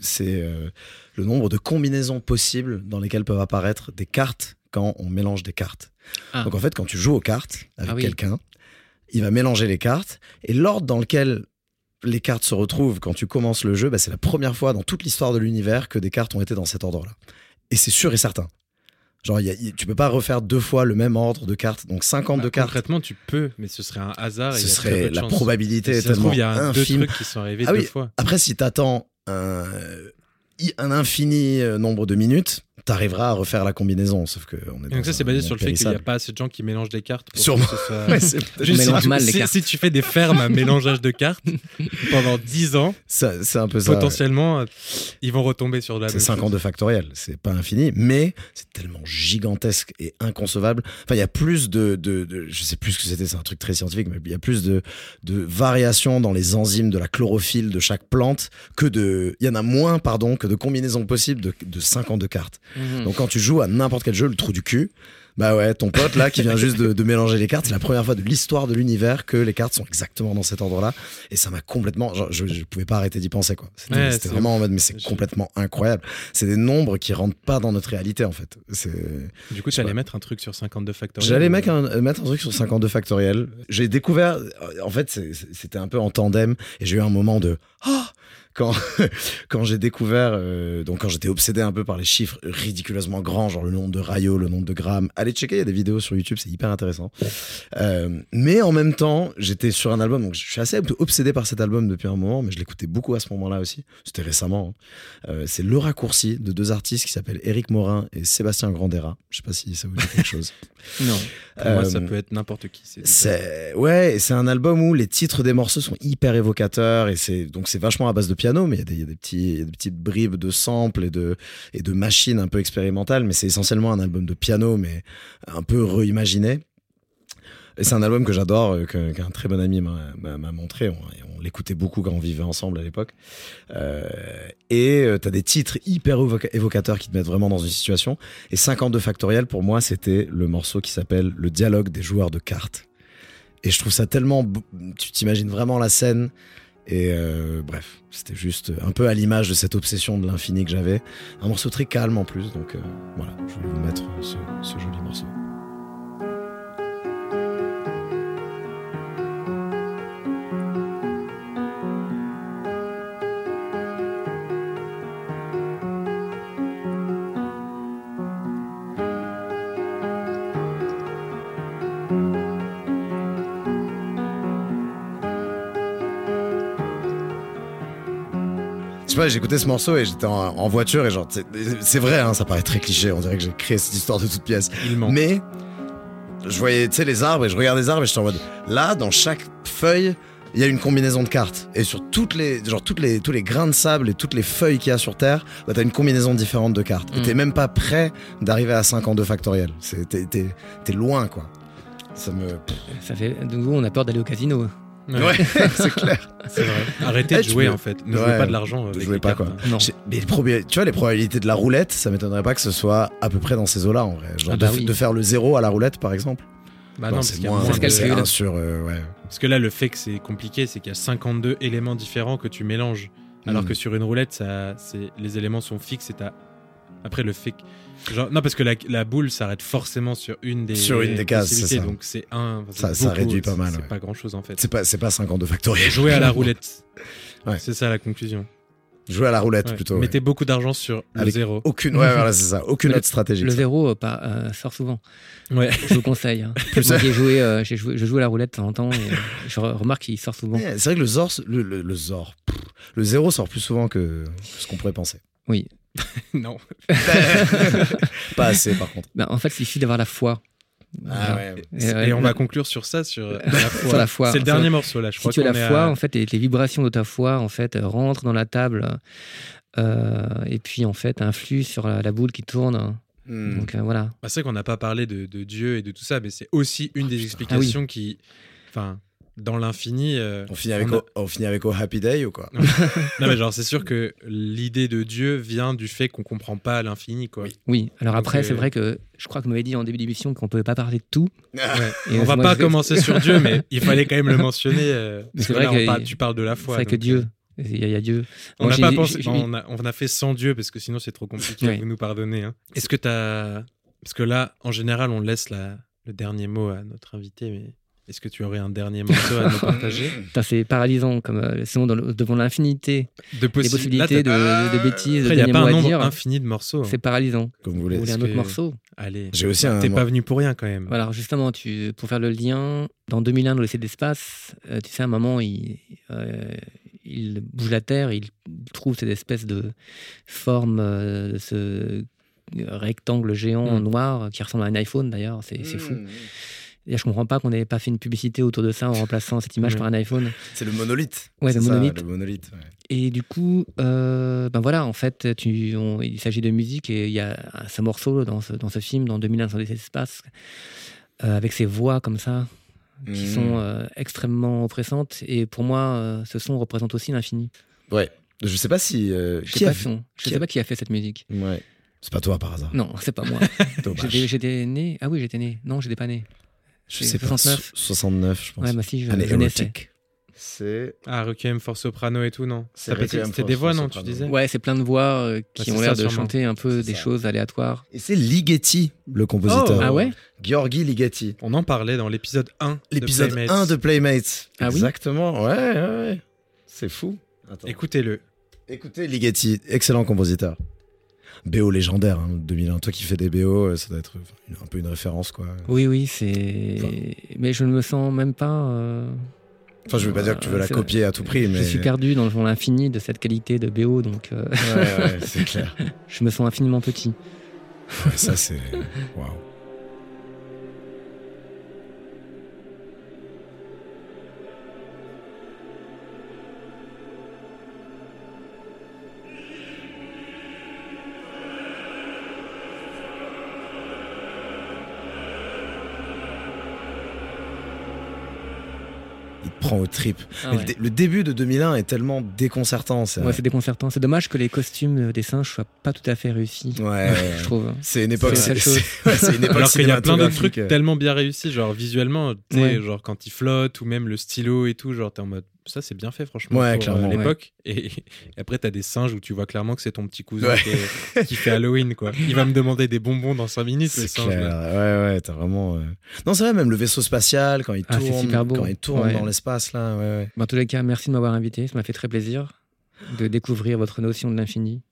c'est euh, le nombre de combinaisons possibles dans lesquelles peuvent apparaître des cartes quand on mélange des cartes. Ah. Donc en fait, quand tu joues aux cartes avec Ah oui. quelqu'un, il va mélanger les cartes et l'ordre dans lequel les cartes se retrouvent quand tu commences le jeu, bah, c'est la première fois dans toute l'histoire de l'univers que des cartes ont été dans cet ordre-là. Et c'est sûr et certain. Genre, y a- tu peux pas refaire deux fois le même ordre de cartes. Donc 52 Bah, cartes, Concrètement, tu peux, mais ce serait un hasard. ce très peu serait de la chance. probabilité Si est ça se tellement trouve, il y a un- deux infime. trucs qui sont arrivés Ah deux oui. fois. Après, si t'attends un infini euh, nombre de minutes, t'arriveras à refaire la combinaison. Sauf que on est donc ça, c'est basé sur le fait qu'il n'y a pas assez de gens qui mélangent des cartes. Pour Sûrement. Que ce soit... Ouais, c'est- Juste, On si, tu, mal les si- cartes. si tu fais des fermes à mélangeage de cartes pendant 10 ans, c'est un peu ça. potentiellement, euh, ils vont retomber sur la C'est même 52 factoriel, c'est pas infini, mais c'est tellement gigantesque et inconcevable. Enfin, il y a plus de, de, de- je sais plus ce que c'était, c'est un truc très scientifique, mais il y a plus de, de variations dans les enzymes de la chlorophylle de chaque plante que de, il y en a moins, pardon, que de combinaisons possibles de, de 52 cartes. Mhm. Donc quand tu joues à n'importe quel jeu, le trou du cul, bah ouais, ton pote là qui vient juste de, de mélanger les cartes, c'est la première fois de l'histoire de l'univers que les cartes sont exactement dans cet ordre-là. Et ça m'a complètement, genre, je, je pouvais pas arrêter d'y penser quoi. C'était Ouais, vraiment en mode, mais c'est complètement incroyable. C'est des nombres qui rentrent pas dans notre réalité en fait. C'est Du coup, tu allais mettre un truc sur 52 factoriel. J'allais mettre un, mettre un truc sur 52 factoriel. J'ai découvert, en fait, c'était un peu en tandem et j'ai eu un moment de ah quand quand j'ai découvert, euh, donc quand j'étais obsédé un peu par les chiffres ridiculeusement grands, genre le nombre de rayos, le nombre de grammes. Allez checker, il y a des vidéos sur YouTube, c'est hyper intéressant. Euh, mais en même temps, j'étais sur un album, donc je suis assez obsédé par cet album depuis un moment, mais je l'écoutais beaucoup à ce moment-là aussi. C'était récemment. hein. Euh, c'est Le Raccourci de deux artistes qui s'appellent Éric Morin et Sébastien Grandera. Je sais pas si ça vous dit quelque chose. Non. Pour moi, ça peut être n'importe qui. c'est- ouais, c'est un album où les titres des morceaux sont hyper évocateurs et c'est donc c'est vachement à base de piano, mais il y a des, petits, petites bribes de samples et de machines un peu expérimentales, mais c'est essentiellement un album de piano, mais un peu reimaginé. Et c'est un album que j'adore, euh, qu'un très bon ami m'a montré. On, l'écoutait beaucoup quand on vivait ensemble à l'époque. Euh, et euh, t'as des titres hyper évoca- évocateurs qui te mettent vraiment dans une situation. Et 52 factoriel, pour moi, c'était le morceau qui s'appelle Le dialogue des joueurs de cartes. Et je trouve ça tellement. Tu t'imagines vraiment la scène. Et euh, bref, c'était juste un peu à l'image de cette obsession de l'infini que j'avais. Un morceau très calme en plus. Donc euh, voilà, je voulais vous mettre ce, ce joli morceau. Je sais pas, j'écoutais ce morceau et j'étais en, en voiture et genre, c'est- vrai, hein, ça paraît très cliché, on dirait que j'ai créé cette histoire de toute pièce. Il. Mais je voyais, tu sais, les arbres et je regardais les arbres et j'étais en mode, là, dans chaque feuille, il y a une combinaison de cartes. Et sur toutes les, genre, toutes les, tous les grains de sable et toutes les feuilles qu'il y a sur Terre, bah, t'as une combinaison différente de cartes. Et Mm. t'es même pas prêt d'arriver à 52 factoriel. T'es loin, quoi. Ça me. Ça fait. Nouveau, on a peur d'aller au casino. Ouais, Ouais, c'est clair. c'est vrai. Arrêtez Eh, de tu jouer peux- en fait. Ne Ouais, jouez pas de l'argent. ne avec jouez les pas, cartes, quoi. Non. Mais tu vois, les probabilités de la roulette, ça m'étonnerait pas que ce soit à peu près dans ces eaux-là, en vrai. Genre Ah de, bah oui. de faire le zéro à la roulette, par exemple. Bah non, c'est parce qu'il y a moins, moins de- sur, euh, ouais. Parce que là, le fait que c'est compliqué, c'est qu'il y a 52 éléments différents que tu mélanges. Alors Mm. que sur une roulette, ça, les éléments sont fixes et t'as. Après, le fait que. Genre, non, parce que la, la boule s'arrête forcément sur une des. Sur une des cases, ça. Donc c'est un. Ça- réduit pas mal, C'est ouais. pas grand chose en fait. C'est pas, c'est pas 52 factoriel. Jouer à la roulette. Ouais. C'est ça la conclusion. Jouer à la roulette, Ouais. plutôt. ouais. Mettez beaucoup d'argent sur le Avec zéro. Aucune, ouais, voilà, c'est ça. Aucune Le- autre stratégie. Le zéro euh, euh, sort souvent. Ouais. Je vous conseille. hein. Moi qui ai joué, euh, j'ai joué, je joue à la roulette de temps en temps et je re- remarque qu'il sort souvent. Ouais, C'est vrai que le Zor, le, le, le Zor, pff, le zéro sort plus souvent que ce qu'on pourrait penser. non. Pas assez, par contre. Ben, en fait, il suffit d'avoir la foi. Ah ouais. Et, Et, ouais, on va conclure sur ça, sur euh, la foi. Sur la foi. C'est le dernier morceau là, je si crois tu as la foi, à- en fait, les, les vibrations de ta foi, en fait, euh, rentrent dans la table euh, et puis, en fait, influent sur la, la boule qui tourne. Hmm. Donc, euh, voilà. Bah, c'est vrai qu'on n'a pas parlé de, de Dieu et de tout ça, mais c'est aussi une des explications qui, enfin, dans l'infini. euh, On finit, avec on a- au, on finit avec au Happy Day ou quoi Non, mais genre, c'est sûr que l'idée de Dieu vient du fait qu'on comprend pas l'infini, quoi. Oui, alors Donc, après, euh, c'est vrai que je crois que vous m'avez dit en début d'émission qu'on pouvait pas parler de tout. Ouais. Et on va moi, pas commencer sur Dieu, mais il fallait quand même le mentionner. euh, parce C'est que vrai là, on que- parle- tu parles de la C'est foi. vrai que Dieu, euh, il y, a- y a Dieu. On Moi, n'a j'ai- pas pensé. on, a, on a fait sans Dieu parce que sinon c'est trop compliqué. Ouais. Vous nous pardonnez. hein. Est-ce que tu as. Parce que là, en général, on laisse la- le dernier mot à notre invité, mais est-ce que tu aurais un dernier morceau à nous partager Putain, C'est paralysant, comme euh, sinon dans le- devant l'infinité, De possi- possibilités de, Là, de bêtises, de il n'y a pas un nombre dire. infini de morceaux. hein. C'est paralysant. Comme vous Vous voulez. voulez un autre que- morceau Allez. J'ai aussi un. T'es pas venu pour rien quand même. Voilà, alors justement, tu, pour faire le lien, dans 2001, dans l'essai d'espace, euh, tu sais, à un moment, il, euh, il bouge la Terre, il trouve cette espèce de forme, euh, de ce rectangle géant Mm. noir qui ressemble à un iPhone d'ailleurs, c'est c'est fou. Et je comprends pas qu'on n'ait pas fait une publicité autour de ça en remplaçant cette image Mm. par un iPhone. C'est le monolithe. Ouais, le ça, monolithe. le monolithe. ouais. Et du coup, euh, ben voilà, en fait, tu, on- il s'agit de musique et il y a un- ce morceau dans ce, dans ce film, dans 2001 dans l'essai d'espace, euh, avec ces voix comme ça, qui Hmm. sont euh, extrêmement oppressantes. Et pour moi, euh, ce son représente aussi l'infini. Ouais. Je sais pas si. euh, Je qui sais a pas, son- je qui sais a- pas qui a fait cette musique. Ouais. C'est pas toi par hasard. Non, c'est pas moi. J'étais né. Ah oui, j'étais né. Non, j'étais pas né. Je sais pas. 69. so- 69, je pense. Ouais, bah si, je, érotique. C'est. Ah, Requiem for Soprano et tout, non C'était des voix, non Tu disais Ouais, c'est plein de voix euh, qui ont l'air de sûrement. chanter un peu des ça. choses aléatoires. Et c'est Ligeti, le compositeur. Oh. Ah ouais Georgi Ligeti. On en parlait dans l'épisode 1. de L'épisode Playmates. 1 de Playmates. Ah oui Exactement, ouais, ouais, ouais. C'est fou. Écoutez-le. Écoutez Ligeti, excellent compositeur. BO légendaire, hein, 2001. Toi qui fais des BO, euh, ça doit être une- un peu une référence, quoi. Oui, oui, c'est. Enfin. Mais je ne me sens même pas. euh, Enfin, je veux pas dire que tu veux la copier à tout prix, mais. Je suis perdu dans dans l'infini de cette qualité de BO, donc euh, Ouais, ouais, c'est clair. je me sens infiniment petit. Ouais, ça, c'est. Waouh. Prend au trip. Ah ouais. le, dé- le début de 2001 est tellement déconcertant. C'est Ouais, c'est déconcertant. C'est dommage que les costumes des singes soient pas tout à fait réussis. Ouais, Je trouve. C'est une époque. C'est ouais, une époque Alors qu'il y a plein d'autres cinématographique. trucs tellement bien réussis, genre visuellement, tu sais, Ouais. genre quand il flotte ou même le stylo et tout, genre t'es en mode ça c'est bien fait franchement Ouais, pour euh, clairement, l'époque. Et, et après t'as des singes où tu vois clairement que c'est ton petit cousin Ouais. qui, est- qui fait Halloween quoi. Il va me demander des bonbons dans 5 minutes le C'est singe. clair. là. Ouais, ouais, t'as vraiment. euh, Non, c'est vrai, même le vaisseau spatial, quand il Ah, tourne, super beau. quand il tourne Ouais. dans l'espace, là, ouais. Bon, en tous les cas, merci de m'avoir invité. Ça m'a fait très plaisir de découvrir votre notion de l'infini.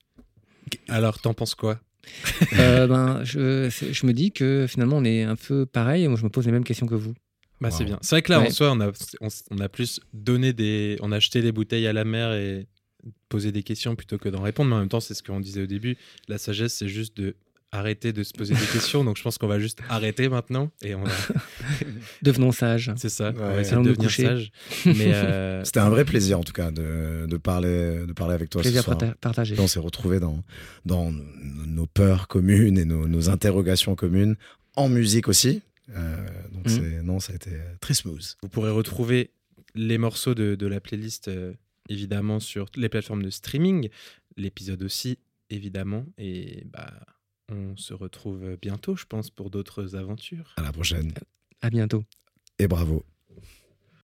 Alors t'en penses quoi? Euh, ben, je, je me dis que finalement, on est un peu pareil. Moi, je me pose les mêmes questions que vous. Bah Wow. c'est bien. C'est vrai que là en soi on a, on, on a plus donné des, on a acheté des bouteilles à la mer et posé des questions plutôt que d'en répondre. Mais en même temps c'est ce qu'on disait au début. La sagesse c'est juste de arrêter de se poser des questions. Donc je pense qu'on va juste arrêter maintenant et on va Devenons sages. C'est ça, on Ouais. va essayer de devenir coucher. sage. Mais euh, C'était un vrai plaisir, en tout cas, de, de, parler, de parler avec toi Plaisir ce soir. parta- partagé. On s'est retrouvés dans, dans nos peurs communes et nos, nos interrogations communes, en musique aussi. Euh, donc, Mhm. c'est, non, ça a été très smooth. vous pourrez retrouver les morceaux de, de la playlist euh, évidemment sur les plateformes de streaming, l'épisode aussi évidemment. Et bah, on se retrouve bientôt, je pense, pour d'autres aventures. À la prochaine. À bientôt. Et bravo.